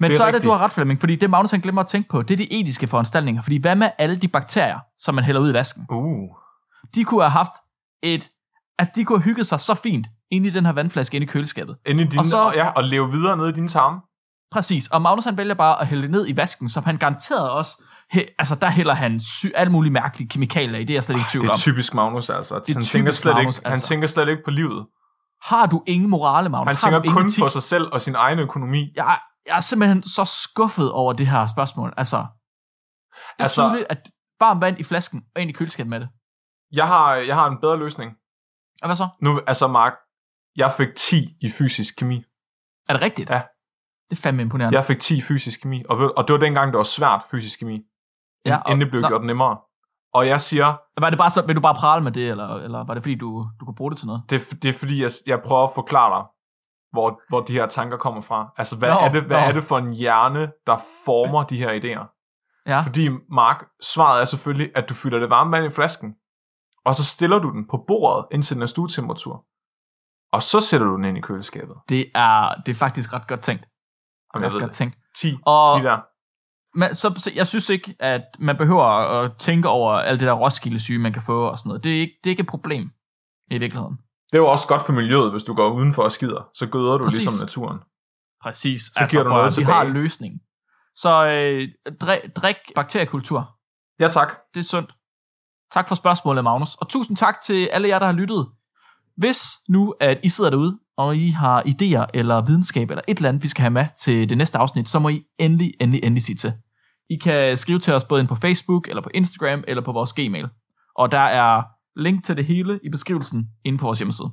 Men Det er så er det, rigtigt. du har ret, Flemming, fordi det Magnus han glemmer at tænke på, det er de etiske foranstaltninger. Fordi hvad med alle de bakterier, som man hælder ud i vasken? Uh. De kunne have haft et, at de kunne have hygget sig så fint inde i den her vandflaske inde i køleskabet. Inde i dine, Og så- og, ja, og leve videre nede i dine tarme. Præcis, og Magnus han vælger bare at hælde det ned i vasken, som han garanteret også, he, altså der hælder han sy- alle mulige mærkelige kemikalier i, det er jeg slet ikke i tvivl Det er om. typisk Magnus, altså. er han, tænker slet Magnus, ikke, han altså. tænker slet ikke på livet. Har du ingen morale, Magnus? Han tænker kun på sig selv og sin egen økonomi. jeg, jeg er simpelthen så skuffet over det her spørgsmål. Altså, det er Altså- tydeligt, at varmt vand i flasken og ind i køleskabet med det. Jeg har, jeg har en bedre løsning. Og hvad så? Nu, altså Mark, jeg fik 10 i fysisk kemi. Er det rigtigt? Ja. Det er fandme imponerende. Jeg fik 10 i fysisk kemi, og, og det var dengang, det var svært fysisk kemi. Ja, og- det blev nå. gjort nemmere. Og jeg siger, Var det bare så, vil du bare prale med det, eller, eller var det fordi, du, du kunne bruge det til noget? det, er- det er fordi, jeg, jeg prøver at forklare dig, hvor, hvor de her tanker kommer fra. Altså, hvad, Nå, er, det, hvad nå. er det for en hjerne, der former de her idéer? Ja. Fordi, Mark, svaret er selvfølgelig, at du fylder det varme vand i flasken, og så stiller du den på bordet, indtil den er stuetemperatur. Og så sætter du den ind i køleskabet. Det er, det er faktisk ret godt tænkt. Jamen, ret godt det. tænkt. 10 Og lige der. men, så, så, jeg synes ikke, at man behøver at tænke over alt det der Roskilde syge, man kan få og sådan noget. Det er ikke, det er ikke et problem i virkeligheden. Det er jo også godt for miljøet, hvis du går udenfor og skider. Så gøder du Præcis. ligesom naturen. Præcis. Så giver du at- noget Vi har tilbage. løsningen. Så øh, drik, drik bakteriekultur. Ja, tak. Det er sundt. Tak for spørgsmålet, Magnus. Og tusind tak til alle jer, der har lyttet. Hvis nu, at I sidder derude, og I har idéer eller videnskab eller et eller andet, vi skal have med til det næste afsnit, så må I endelig, endelig, endelig sige til. I kan skrive til os både ind på Facebook, eller på Instagram, eller på vores Gmail. Og der er link til det hele i beskrivelsen inde på vores hjemmeside.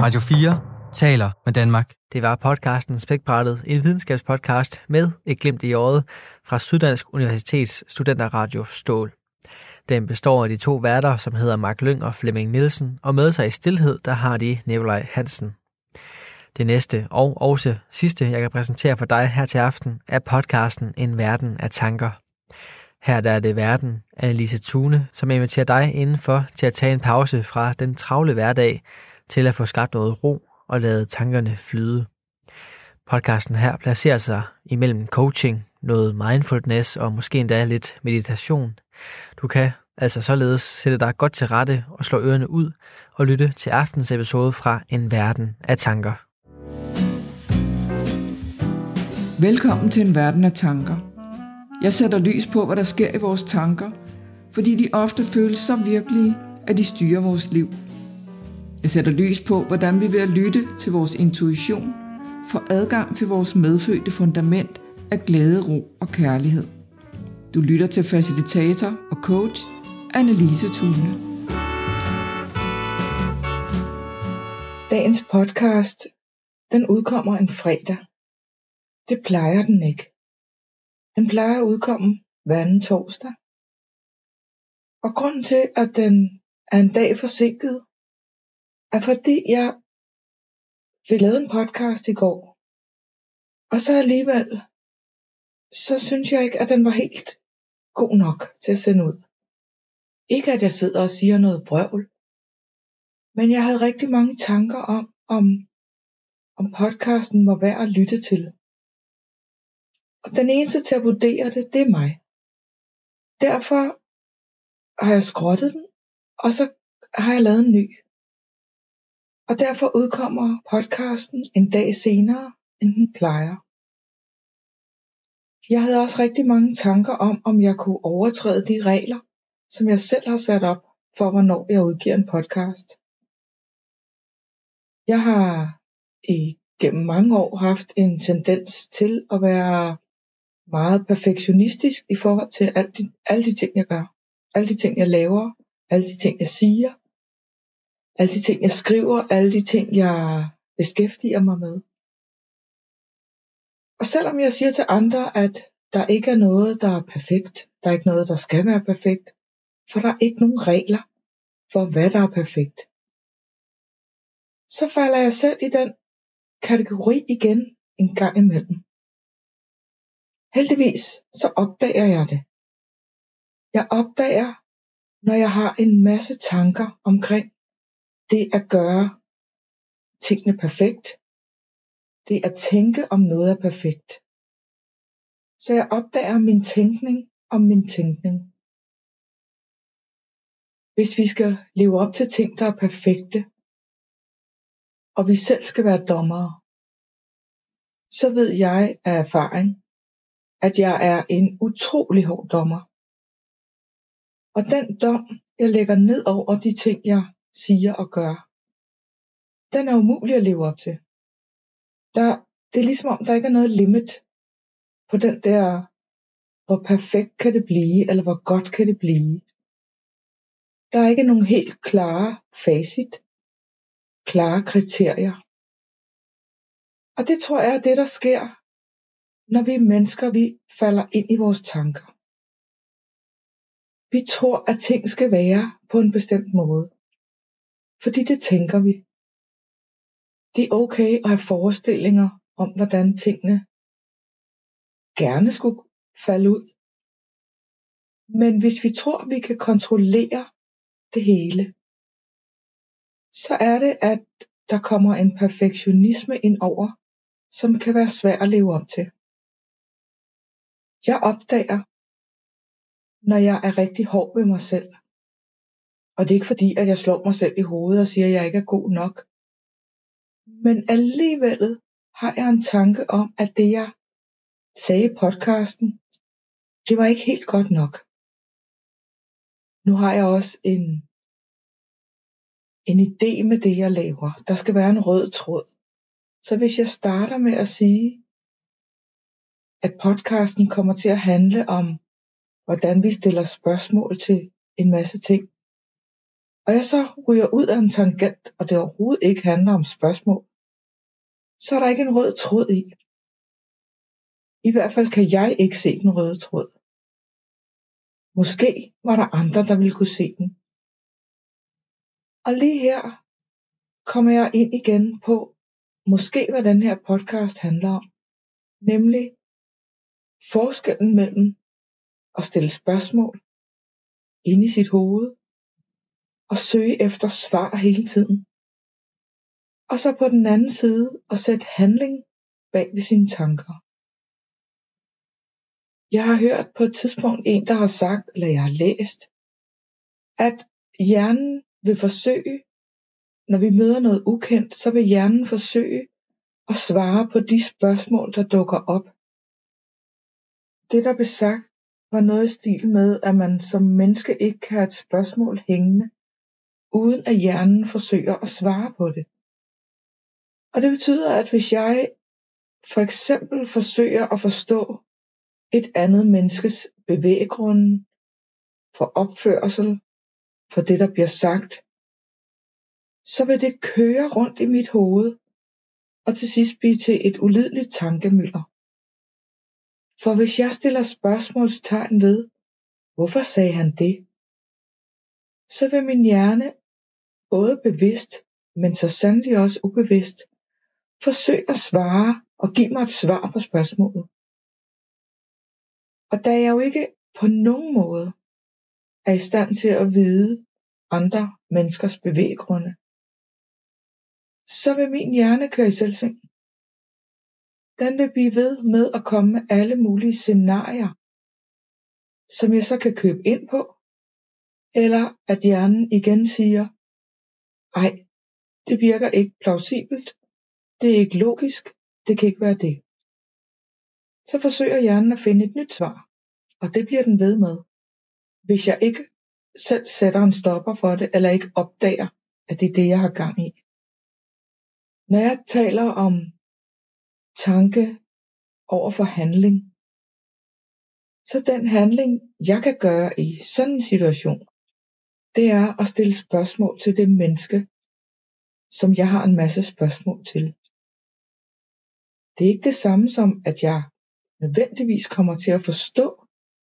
Radio 4 taler med Danmark. Det var podcasten Spækbrættet, en videnskabspodcast med et glimt i øjet fra Syddansk Universitets studenterradio Stål. Den består af de to værter, som hedder Mark Lyng og Flemming Nielsen, og med sig i stillhed, der har de Nikolaj Hansen. Det næste og også sidste, jeg kan præsentere for dig her til aften, er podcasten En Verden af Tanker. Her der er det verden, Annelise Thune, som inviterer dig indenfor til at tage en pause fra den travle hverdag til at få skabt noget ro og lade tankerne flyde. Podcasten her placerer sig imellem coaching, noget mindfulness og måske endda lidt meditation. Du kan altså således sætte dig godt til rette og slå ørerne ud og lytte til aftens episode fra En Verden af Tanker. Velkommen til En Verden af Tanker. Jeg sætter lys på, hvad der sker i vores tanker, fordi de ofte føles så virkelige, at de styrer vores liv. Jeg sætter lys på, hvordan vi ved at lytte til vores intuition får adgang til vores medfødte fundament af glæde, ro og kærlighed. Du lytter til facilitator og coach Annelise Thune. Dagens podcast, den udkommer en fredag. Det plejer den ikke. Den plejer at udkomme hver anden torsdag. Og grunden til, at den er en dag forsinket, er fordi jeg fik lavet en podcast i går. Og så alligevel, så synes jeg ikke, at den var helt god nok til at sende ud. Ikke at jeg sidder og siger noget brøvl, men jeg havde rigtig mange tanker om, om, om podcasten var værd at lytte til. Og den eneste til at vurdere det, det er mig. Derfor har jeg skrottet den, og så har jeg lavet en ny. Og derfor udkommer podcasten en dag senere, end den plejer. Jeg havde også rigtig mange tanker om, om jeg kunne overtræde de regler, som jeg selv har sat op for, hvornår jeg udgiver en podcast. Jeg har i gennem mange år haft en tendens til at være meget perfektionistisk i forhold til alt de, alle de ting, jeg gør. Alle de ting, jeg laver, alle de ting, jeg siger, alle de ting, jeg skriver, alle de ting, jeg beskæftiger mig med. Og selvom jeg siger til andre, at der ikke er noget, der er perfekt, der er ikke noget, der skal være perfekt, for der er ikke nogen regler for, hvad der er perfekt, så falder jeg selv i den kategori igen en gang imellem. Heldigvis så opdager jeg det. Jeg opdager, når jeg har en masse tanker omkring det at gøre tingene perfekt, det at tænke om noget er perfekt. Så jeg opdager min tænkning om min tænkning. Hvis vi skal leve op til ting, der er perfekte, og vi selv skal være dommere, så ved jeg af erfaring, at jeg er en utrolig hård dommer. Og den dom, jeg lægger ned over de ting, jeg siger og gør, den er umulig at leve op til. Der, det er ligesom om, der ikke er noget limit på den der, hvor perfekt kan det blive, eller hvor godt kan det blive. Der er ikke nogen helt klare facit, klare kriterier. Og det tror jeg er det, der sker, når vi mennesker, vi falder ind i vores tanker. Vi tror, at ting skal være på en bestemt måde. Fordi det tænker vi. Det er okay at have forestillinger om, hvordan tingene gerne skulle falde ud. Men hvis vi tror, at vi kan kontrollere det hele, så er det, at der kommer en perfektionisme ind over, som kan være svær at leve op til. Jeg opdager, når jeg er rigtig hård ved mig selv. Og det er ikke fordi, at jeg slår mig selv i hovedet og siger, at jeg ikke er god nok. Men alligevel har jeg en tanke om, at det jeg sagde i podcasten, det var ikke helt godt nok. Nu har jeg også en, en idé med det, jeg laver. Der skal være en rød tråd. Så hvis jeg starter med at sige, at podcasten kommer til at handle om, hvordan vi stiller spørgsmål til en masse ting, og jeg så ryger ud af en tangent, og det overhovedet ikke handler om spørgsmål, så er der ikke en rød tråd i. I hvert fald kan jeg ikke se den røde tråd. Måske var der andre, der ville kunne se den. Og lige her kommer jeg ind igen på, måske hvad den her podcast handler om. Nemlig forskellen mellem at stille spørgsmål ind i sit hoved og søge efter svar hele tiden. Og så på den anden side at sætte handling bag ved sine tanker. Jeg har hørt på et tidspunkt en, der har sagt, eller jeg har læst, at hjernen vil forsøge, når vi møder noget ukendt, så vil hjernen forsøge at svare på de spørgsmål, der dukker op. Det, der blev sagt, var noget i stil med, at man som menneske ikke kan have et spørgsmål hængende, uden at hjernen forsøger at svare på det. Og det betyder, at hvis jeg for eksempel forsøger at forstå et andet menneskes bevæggrunde, for opførsel, for det, der bliver sagt, så vil det køre rundt i mit hoved og til sidst blive til et ulideligt tankemylder. For hvis jeg stiller spørgsmålstegn ved, hvorfor sagde han det, så vil min hjerne både bevidst, men så sandelig også ubevidst, forsøge at svare og give mig et svar på spørgsmålet. Og da jeg jo ikke på nogen måde er i stand til at vide andre menneskers bevæggrunde, så vil min hjerne køre i selvsving. Den vil blive ved med at komme med alle mulige scenarier, som jeg så kan købe ind på, eller at hjernen igen siger, ej, det virker ikke plausibelt, det er ikke logisk, det kan ikke være det. Så forsøger hjernen at finde et nyt svar, og det bliver den ved med, hvis jeg ikke selv sætter en stopper for det, eller ikke opdager, at det er det, jeg har gang i. Når jeg taler om tanke over for handling, så den handling, jeg kan gøre i sådan en situation, det er at stille spørgsmål til det menneske, som jeg har en masse spørgsmål til. Det er ikke det samme som, at jeg nødvendigvis kommer til at forstå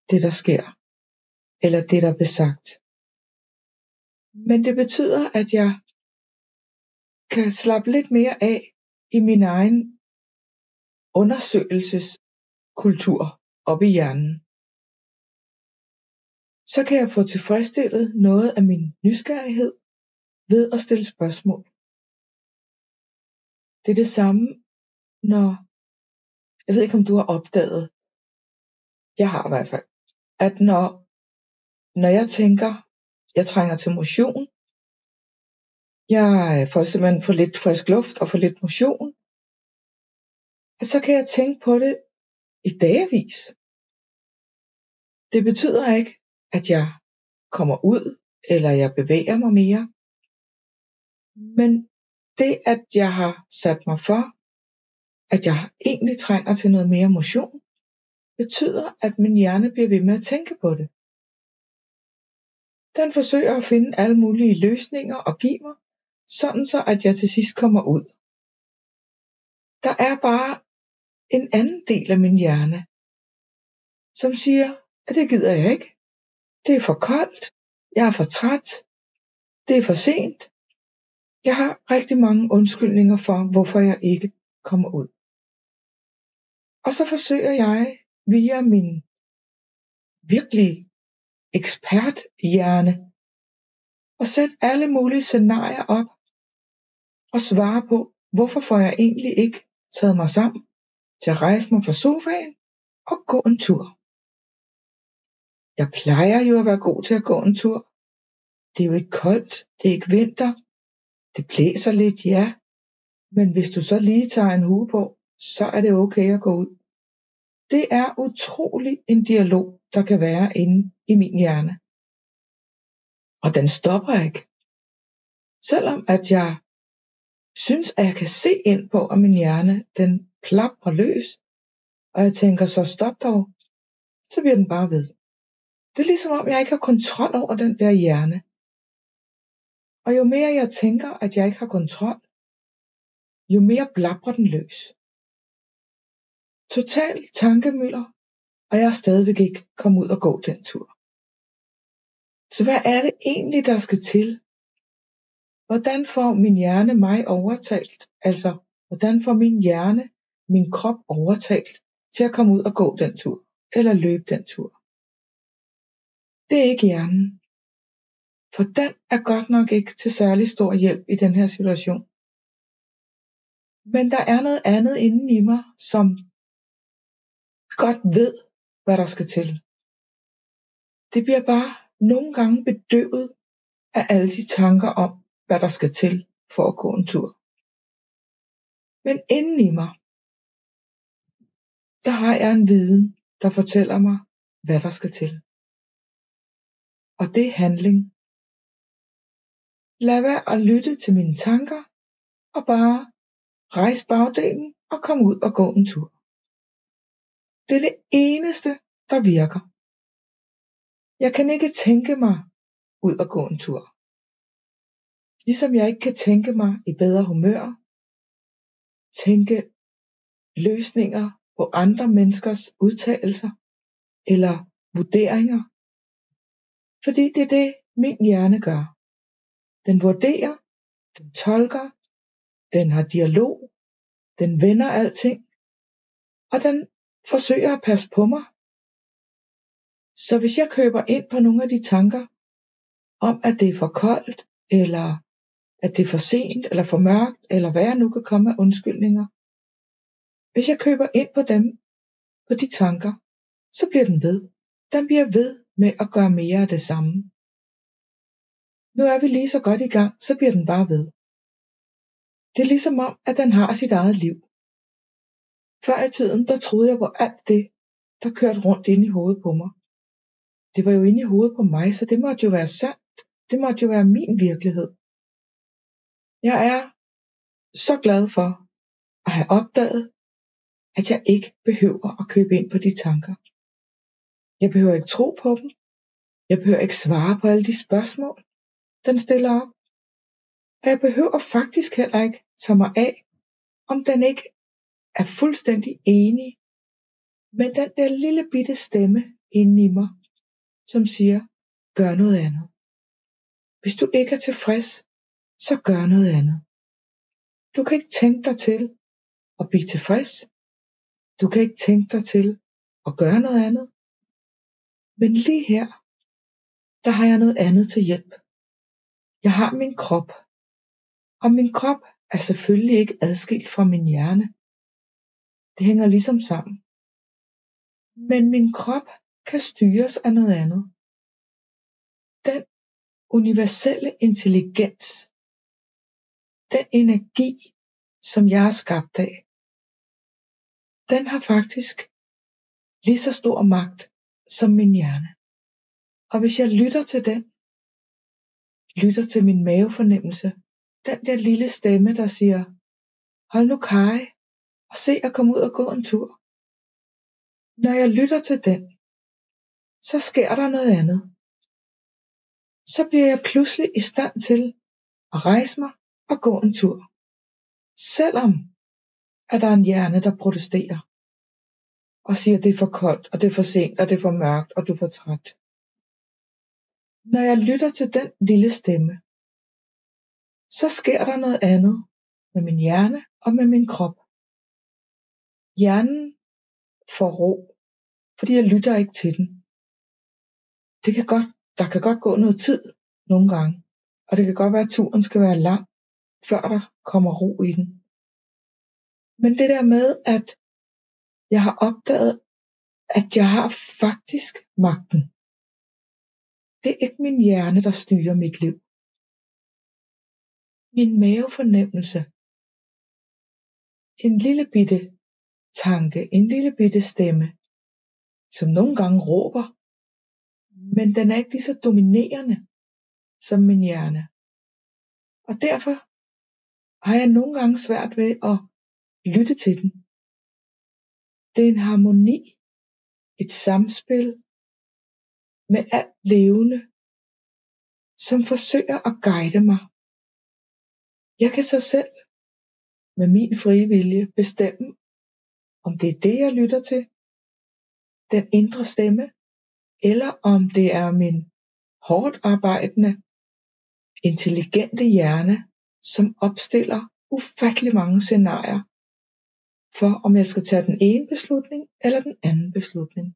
det, der sker, eller det, der bliver sagt. Men det betyder, at jeg kan slappe lidt mere af i min egen undersøgelseskultur op i hjernen. Så kan jeg få tilfredsstillet noget af min nysgerrighed ved at stille spørgsmål. Det er det samme, når, jeg ved ikke om du har opdaget, jeg har i hvert fald, at når, når jeg tænker, jeg trænger til motion, jeg får simpelthen for lidt frisk luft og for lidt motion, så kan jeg tænke på det i dagevis. Det betyder ikke, at jeg kommer ud, eller jeg bevæger mig mere. Men det, at jeg har sat mig for, at jeg egentlig trænger til noget mere motion, betyder, at min hjerne bliver ved med at tænke på det. Den forsøger at finde alle mulige løsninger og give mig, sådan så at jeg til sidst kommer ud. Der er bare en anden del af min hjerne, som siger, at det gider jeg ikke. Det er for koldt, jeg er for træt, det er for sent. Jeg har rigtig mange undskyldninger for, hvorfor jeg ikke kommer ud. Og så forsøger jeg via min virkelig eksperthjerne at sætte alle mulige scenarier op og svare på, hvorfor får jeg egentlig ikke taget mig sammen til at rejse mig fra sofaen og gå en tur. Jeg plejer jo at være god til at gå en tur. Det er jo ikke koldt, det er ikke vinter. Det blæser lidt, ja. Men hvis du så lige tager en hue på, så er det okay at gå ud. Det er utrolig en dialog, der kan være inde i min hjerne. Og den stopper ikke. Selvom at jeg synes, at jeg kan se ind på, at min hjerne den plapper løs, og jeg tænker så stop dog, så bliver den bare ved. Det er ligesom om, jeg ikke har kontrol over den der hjerne. Og jo mere jeg tænker, at jeg ikke har kontrol, jo mere blabrer den løs. Total tankemøller, og jeg er stadigvæk ikke kommet ud og gå den tur. Så hvad er det egentlig, der skal til? Hvordan får min hjerne mig overtalt? Altså, hvordan får min hjerne min krop overtalt til at komme ud og gå den tur, eller løbe den tur? Det er ikke hjernen. For den er godt nok ikke til særlig stor hjælp i den her situation. Men der er noget andet inden i mig, som godt ved, hvad der skal til. Det bliver bare nogle gange bedøvet af alle de tanker om, hvad der skal til for at gå en tur. Men inden i mig, der har jeg en viden, der fortæller mig, hvad der skal til. Og det er handling. Lad være at lytte til mine tanker, og bare rejse bagdelen og komme ud og gå en tur. Det er det eneste, der virker. Jeg kan ikke tænke mig ud og gå en tur. Ligesom jeg ikke kan tænke mig i bedre humør, tænke løsninger på andre menneskers udtalelser eller vurderinger. Fordi det er det, min hjerne gør. Den vurderer, den tolker, den har dialog, den vender alting, og den forsøger at passe på mig. Så hvis jeg køber ind på nogle af de tanker, om at det er for koldt, eller at det er for sent, eller for mørkt, eller hvad jeg nu kan komme af undskyldninger. Hvis jeg køber ind på dem, på de tanker, så bliver den ved. Den bliver ved med at gøre mere af det samme. Nu er vi lige så godt i gang, så bliver den bare ved. Det er ligesom om, at den har sit eget liv. Før i tiden, der troede jeg på alt det, der kørte rundt ind i hovedet på mig. Det var jo inde i hovedet på mig, så det måtte jo være sandt. Det måtte jo være min virkelighed. Jeg er så glad for at have opdaget, at jeg ikke behøver at købe ind på de tanker. Jeg behøver ikke tro på dem. Jeg behøver ikke svare på alle de spørgsmål, den stiller op. Og jeg behøver faktisk heller ikke tage mig af, om den ikke er fuldstændig enig med den der lille bitte stemme inde i mig, som siger, gør noget andet. Hvis du ikke er tilfreds, så gør noget andet. Du kan ikke tænke dig til at blive tilfreds. Du kan ikke tænke dig til at gøre noget andet. Men lige her, der har jeg noget andet til hjælp. Jeg har min krop. Og min krop er selvfølgelig ikke adskilt fra min hjerne. Det hænger ligesom sammen. Men min krop kan styres af noget andet. Den universelle intelligens, den energi, som jeg er skabt af, den har faktisk lige så stor magt som min hjerne. Og hvis jeg lytter til den, lytter til min mavefornemmelse, den der lille stemme, der siger, hold nu kaj og se at komme ud og gå en tur. Når jeg lytter til den, så sker der noget andet. Så bliver jeg pludselig i stand til at rejse mig og gå en tur. Selvom at der er en hjerne, der protesterer og siger, at det er for koldt, og det er for sent, og det er for mørkt, og du er for træt. Når jeg lytter til den lille stemme, så sker der noget andet med min hjerne og med min krop. Hjernen får ro, fordi jeg lytter ikke til den. Det kan godt, der kan godt gå noget tid nogle gange, og det kan godt være, at turen skal være lang, før der kommer ro i den. Men det der med, at jeg har opdaget, at jeg har faktisk magten. Det er ikke min hjerne, der styrer mit liv. Min mavefornemmelse. En lille bitte tanke, en lille bitte stemme, som nogle gange råber, men den er ikke lige så dominerende som min hjerne. Og derfor har jeg nogle gange svært ved at lytte til den. Det er en harmoni, et samspil med alt levende, som forsøger at guide mig. Jeg kan så selv med min frie vilje bestemme, om det er det, jeg lytter til, den indre stemme, eller om det er min hårdt arbejdende, intelligente hjerne, som opstiller ufattelig mange scenarier for, om jeg skal tage den ene beslutning eller den anden beslutning.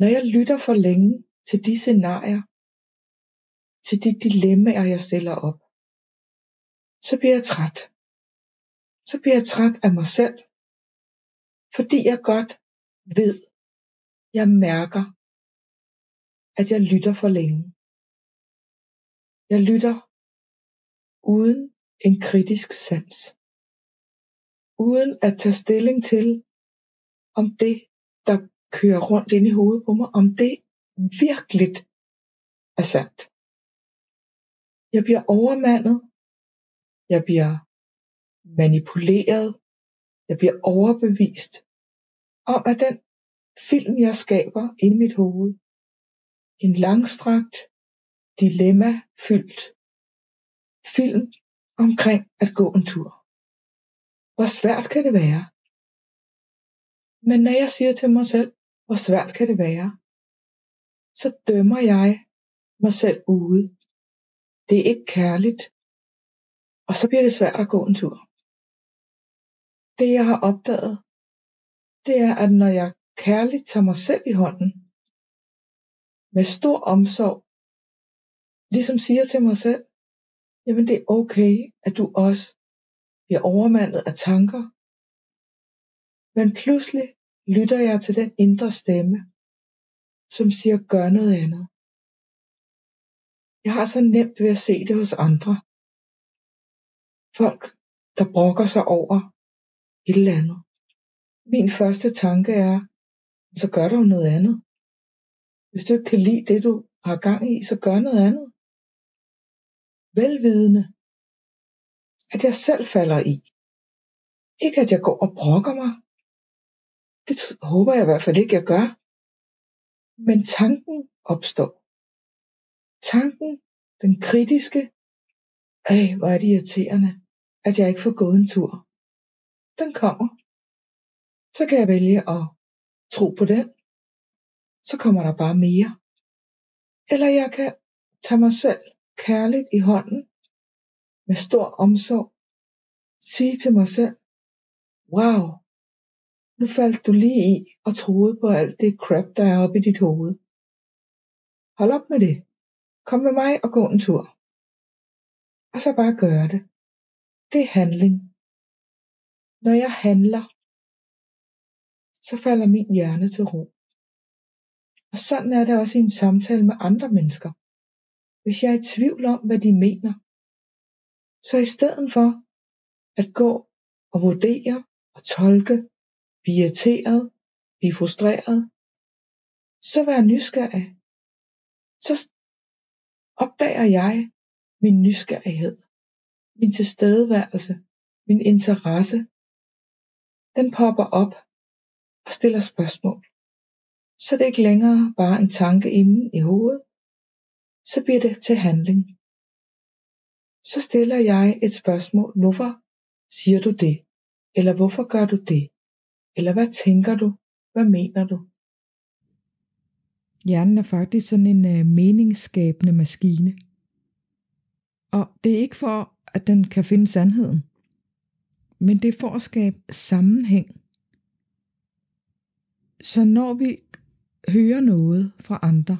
Når jeg lytter for længe til de scenarier, til de dilemmaer, jeg stiller op, så bliver jeg træt. Så bliver jeg træt af mig selv, fordi jeg godt ved, Jeg mærker, at jeg lytter for længe. Jeg lytter uden en kritisk sans. Uden at tage stilling til, om det, der kører rundt ind i hovedet på mig, om det virkelig er sandt. Jeg bliver overmandet. Jeg bliver manipuleret. Jeg bliver overbevist om, at den film, jeg skaber inde i mit hoved, en langstrakt, dilemmafyldt film omkring at gå en tur. Hvor svært kan det være? Men når jeg siger til mig selv, hvor svært kan det være, så dømmer jeg mig selv ude. Det er ikke kærligt. Og så bliver det svært at gå en tur. Det jeg har opdaget, det er, at når jeg kærligt tager mig selv i hånden, med stor omsorg, ligesom siger til mig selv, jamen det er okay, at du også bliver overmandet af tanker. Men pludselig lytter jeg til den indre stemme, som siger, gør noget andet. Jeg har så nemt ved at se det hos andre. Folk, der brokker sig over et eller andet. Min første tanke er, så gør du noget andet. Hvis du ikke kan lide det, du har gang i, så gør noget andet. Velvidende, at jeg selv falder i. Ikke at jeg går og brokker mig. Det håber jeg i hvert fald ikke, jeg gør. Men tanken opstår. Tanken, den kritiske, af hvor er det irriterende, at jeg ikke får gået en tur. Den kommer. Så kan jeg vælge at tro på den. Så kommer der bare mere. Eller jeg kan tage mig selv kærligt i hånden, med stor omsorg, sige til mig selv, wow, nu faldt du lige i og troede på alt det crap, der er oppe i dit hoved. Hold op med det. Kom med mig og gå en tur. Og så bare gøre det. Det er handling. Når jeg handler, så falder min hjerne til ro. Og sådan er det også i en samtale med andre mennesker. Hvis jeg er i tvivl om, hvad de mener, så i stedet for at gå og vurdere og tolke, blive irriteret, blive frustreret, så vær nysgerrig. Så opdager jeg min nysgerrighed, min tilstedeværelse, min interesse. Den popper op og stiller spørgsmål. Så det er ikke længere bare en tanke inden i hovedet, så bliver det til handling. Så stiller jeg et spørgsmål, hvorfor siger du det? Eller hvorfor gør du det? Eller hvad tænker du? Hvad mener du? Hjernen er faktisk sådan en øh, meningsskabende maskine. Og det er ikke for, at den kan finde sandheden, men det er for at skabe sammenhæng. Så når vi hører noget fra andre,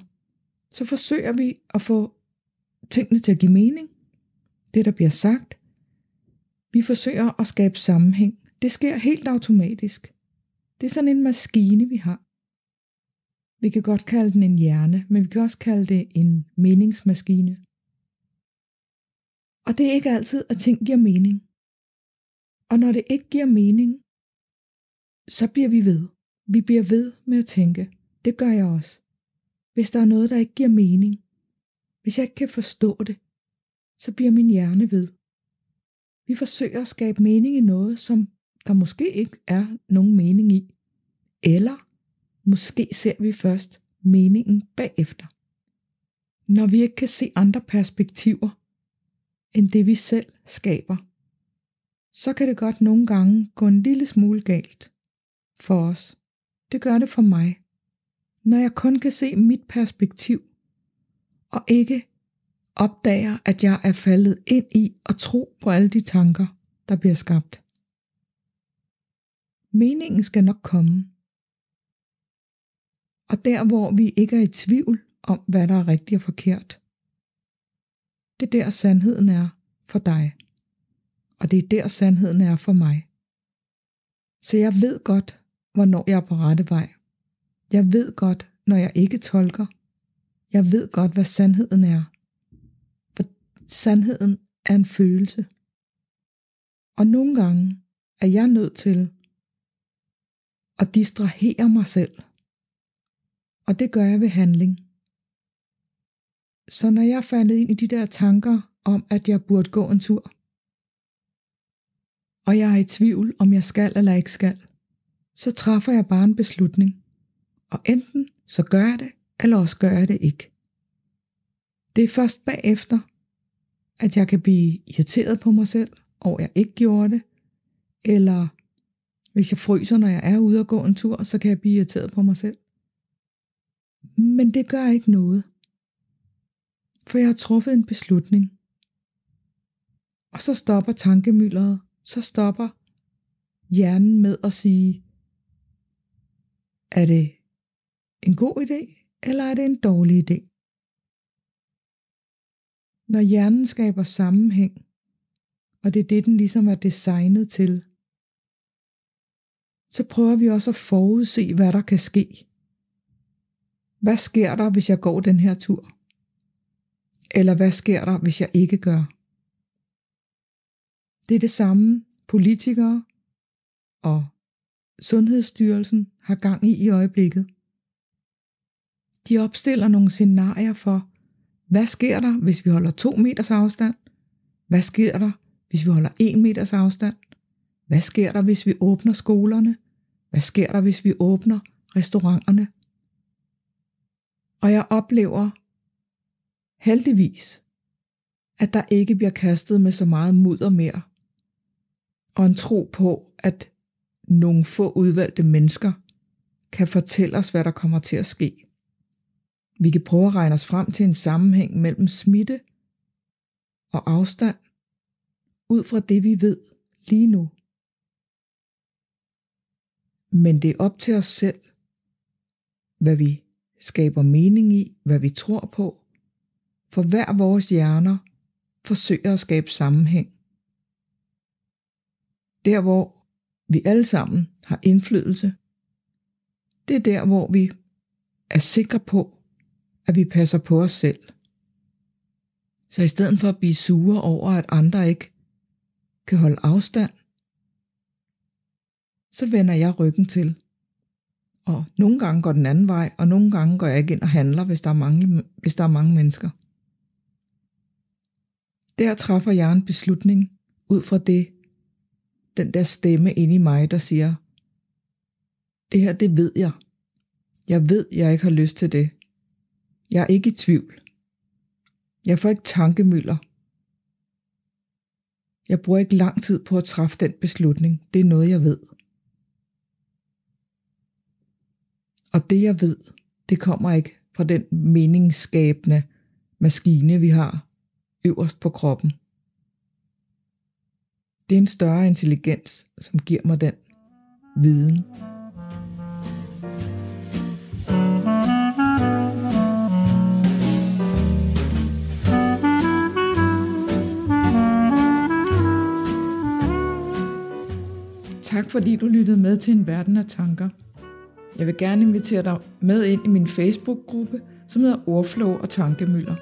så forsøger vi at få tingene til at give mening. Det, der bliver sagt. Vi forsøger at skabe sammenhæng. Det sker helt automatisk. Det er sådan en maskine, vi har. Vi kan godt kalde den en hjerne, men vi kan også kalde det en meningsmaskine. Og det er ikke altid, at ting giver mening. Og når det ikke giver mening, så bliver vi ved. Vi bliver ved med at tænke. Det gør jeg også. Hvis der er noget, der ikke giver mening, hvis jeg ikke kan forstå det, så bliver min hjerne ved. Vi forsøger at skabe mening i noget, som der måske ikke er nogen mening i. Eller måske ser vi først meningen bagefter. Når vi ikke kan se andre perspektiver end det vi selv skaber, så kan det godt nogle gange gå en lille smule galt for os. Det gør det for mig. Når jeg kun kan se mit perspektiv, og ikke opdager, at jeg er faldet ind i og tro på alle de tanker, der bliver skabt. Meningen skal nok komme. Og der, hvor vi ikke er i tvivl om, hvad der er rigtigt og forkert, det er der sandheden er for dig. Og det er der sandheden er for mig. Så jeg ved godt, hvornår jeg er på rette vej. Jeg ved godt, når jeg ikke tolker. Jeg ved godt, hvad sandheden er. Sandheden er en følelse. Og nogle gange er jeg nødt til at distrahere mig selv. Og det gør jeg ved handling. Så når jeg faldet ind i de der tanker om, at jeg burde gå en tur, og jeg er i tvivl, om jeg skal eller ikke skal, så træffer jeg bare en beslutning. Og enten så gør jeg det, eller også gør jeg det ikke. Det er først bagefter, at jeg kan blive irriteret på mig selv, og jeg ikke gjorde det, eller hvis jeg fryser, når jeg er ude og gå en tur, så kan jeg blive irriteret på mig selv. Men det gør ikke noget. For jeg har truffet en beslutning. Og så stopper tankemyldret, så stopper hjernen med at sige, er det en god idé, eller er det en dårlig idé? Når hjernen skaber sammenhæng, og det er det, den ligesom er designet til, så prøver vi også at forudse, hvad der kan ske. Hvad sker der, hvis jeg går den her tur? Eller hvad sker der, hvis jeg ikke gør? Det er det samme, politikere og Sundhedsstyrelsen har gang i i øjeblikket. De opstiller nogle scenarier for, hvad sker der, hvis vi holder 2 meters afstand? Hvad sker der, hvis vi holder 1 meters afstand? Hvad sker der, hvis vi åbner skolerne? Hvad sker der, hvis vi åbner restauranterne? Og jeg oplever heldigvis, at der ikke bliver kastet med så meget mudder mere. Og en tro på, at nogle få udvalgte mennesker kan fortælle os, hvad der kommer til at ske. Vi kan prøve at regne os frem til en sammenhæng mellem smitte og afstand, ud fra det vi ved lige nu. Men det er op til os selv, hvad vi skaber mening i, hvad vi tror på, for hver vores hjerner forsøger at skabe sammenhæng. Der hvor vi alle sammen har indflydelse, det er der hvor vi er sikre på, at vi passer på os selv. Så i stedet for at blive sure over, at andre ikke kan holde afstand, så vender jeg ryggen til. Og nogle gange går den anden vej, og nogle gange går jeg ikke ind og handler, hvis der er mange, hvis der er mange mennesker. Der træffer jeg en beslutning ud fra det, den der stemme inde i mig, der siger, det her, det ved jeg. Jeg ved, jeg ikke har lyst til det. Jeg er ikke i tvivl. Jeg får ikke tankemøller. Jeg bruger ikke lang tid på at træffe den beslutning. Det er noget, jeg ved. Og det jeg ved, det kommer ikke fra den meningsskabende maskine, vi har øverst på kroppen. Det er en større intelligens, som giver mig den viden. Tak fordi du lyttede med til en verden af tanker. Jeg vil gerne invitere dig med ind i min Facebook-gruppe, som hedder Ordflow og Tankemøller.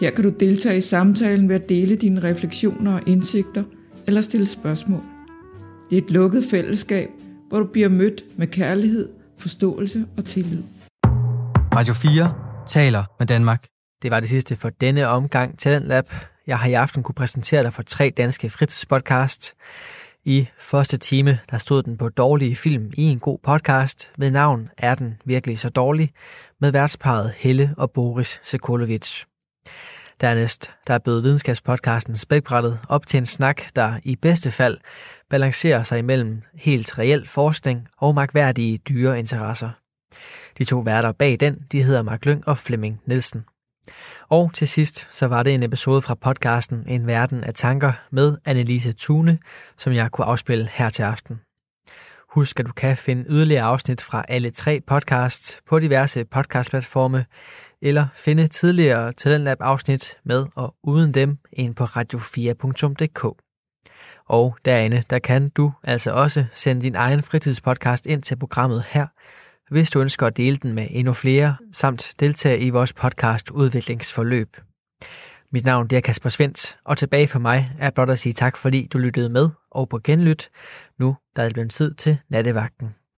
Her kan du deltage i samtalen ved at dele dine refleksioner og indsigter eller stille spørgsmål. Det er et lukket fællesskab, hvor du bliver mødt med kærlighed, forståelse og tillid. Radio 4 taler med Danmark. Det var det sidste for denne omgang Talentlab. Jeg har i aften kunne præsentere dig for tre danske fritidspodcasts. I første time, der stod den på dårlige film i en god podcast ved navn Er den virkelig så dårlig? med værtsparet Helle og Boris Sekulovic. Dernæst, der bød videnskabspodcasten Spækbrættet op til en snak, der i bedste fald balancerer sig imellem helt reel forskning og magværdige dyre interesser. De to værter bag den, de hedder Mark Lyng og Flemming Nielsen. Og til sidst, så var det en episode fra podcasten En Verden af Tanker med Annelise Tune, som jeg kunne afspille her til aften. Husk, at du kan finde yderligere afsnit fra alle tre podcasts på diverse podcastplatforme, eller finde tidligere Talentlab afsnit med og uden dem ind på radio4.dk. Og derinde, der kan du altså også sende din egen fritidspodcast ind til programmet her, hvis du ønsker at dele den med endnu flere, samt deltage i vores podcast Udviklingsforløb. Mit navn det er Kasper Svendt, og tilbage for mig er blot at sige tak, fordi du lyttede med, og på genlyt. Nu der er det blevet tid til nattevagten.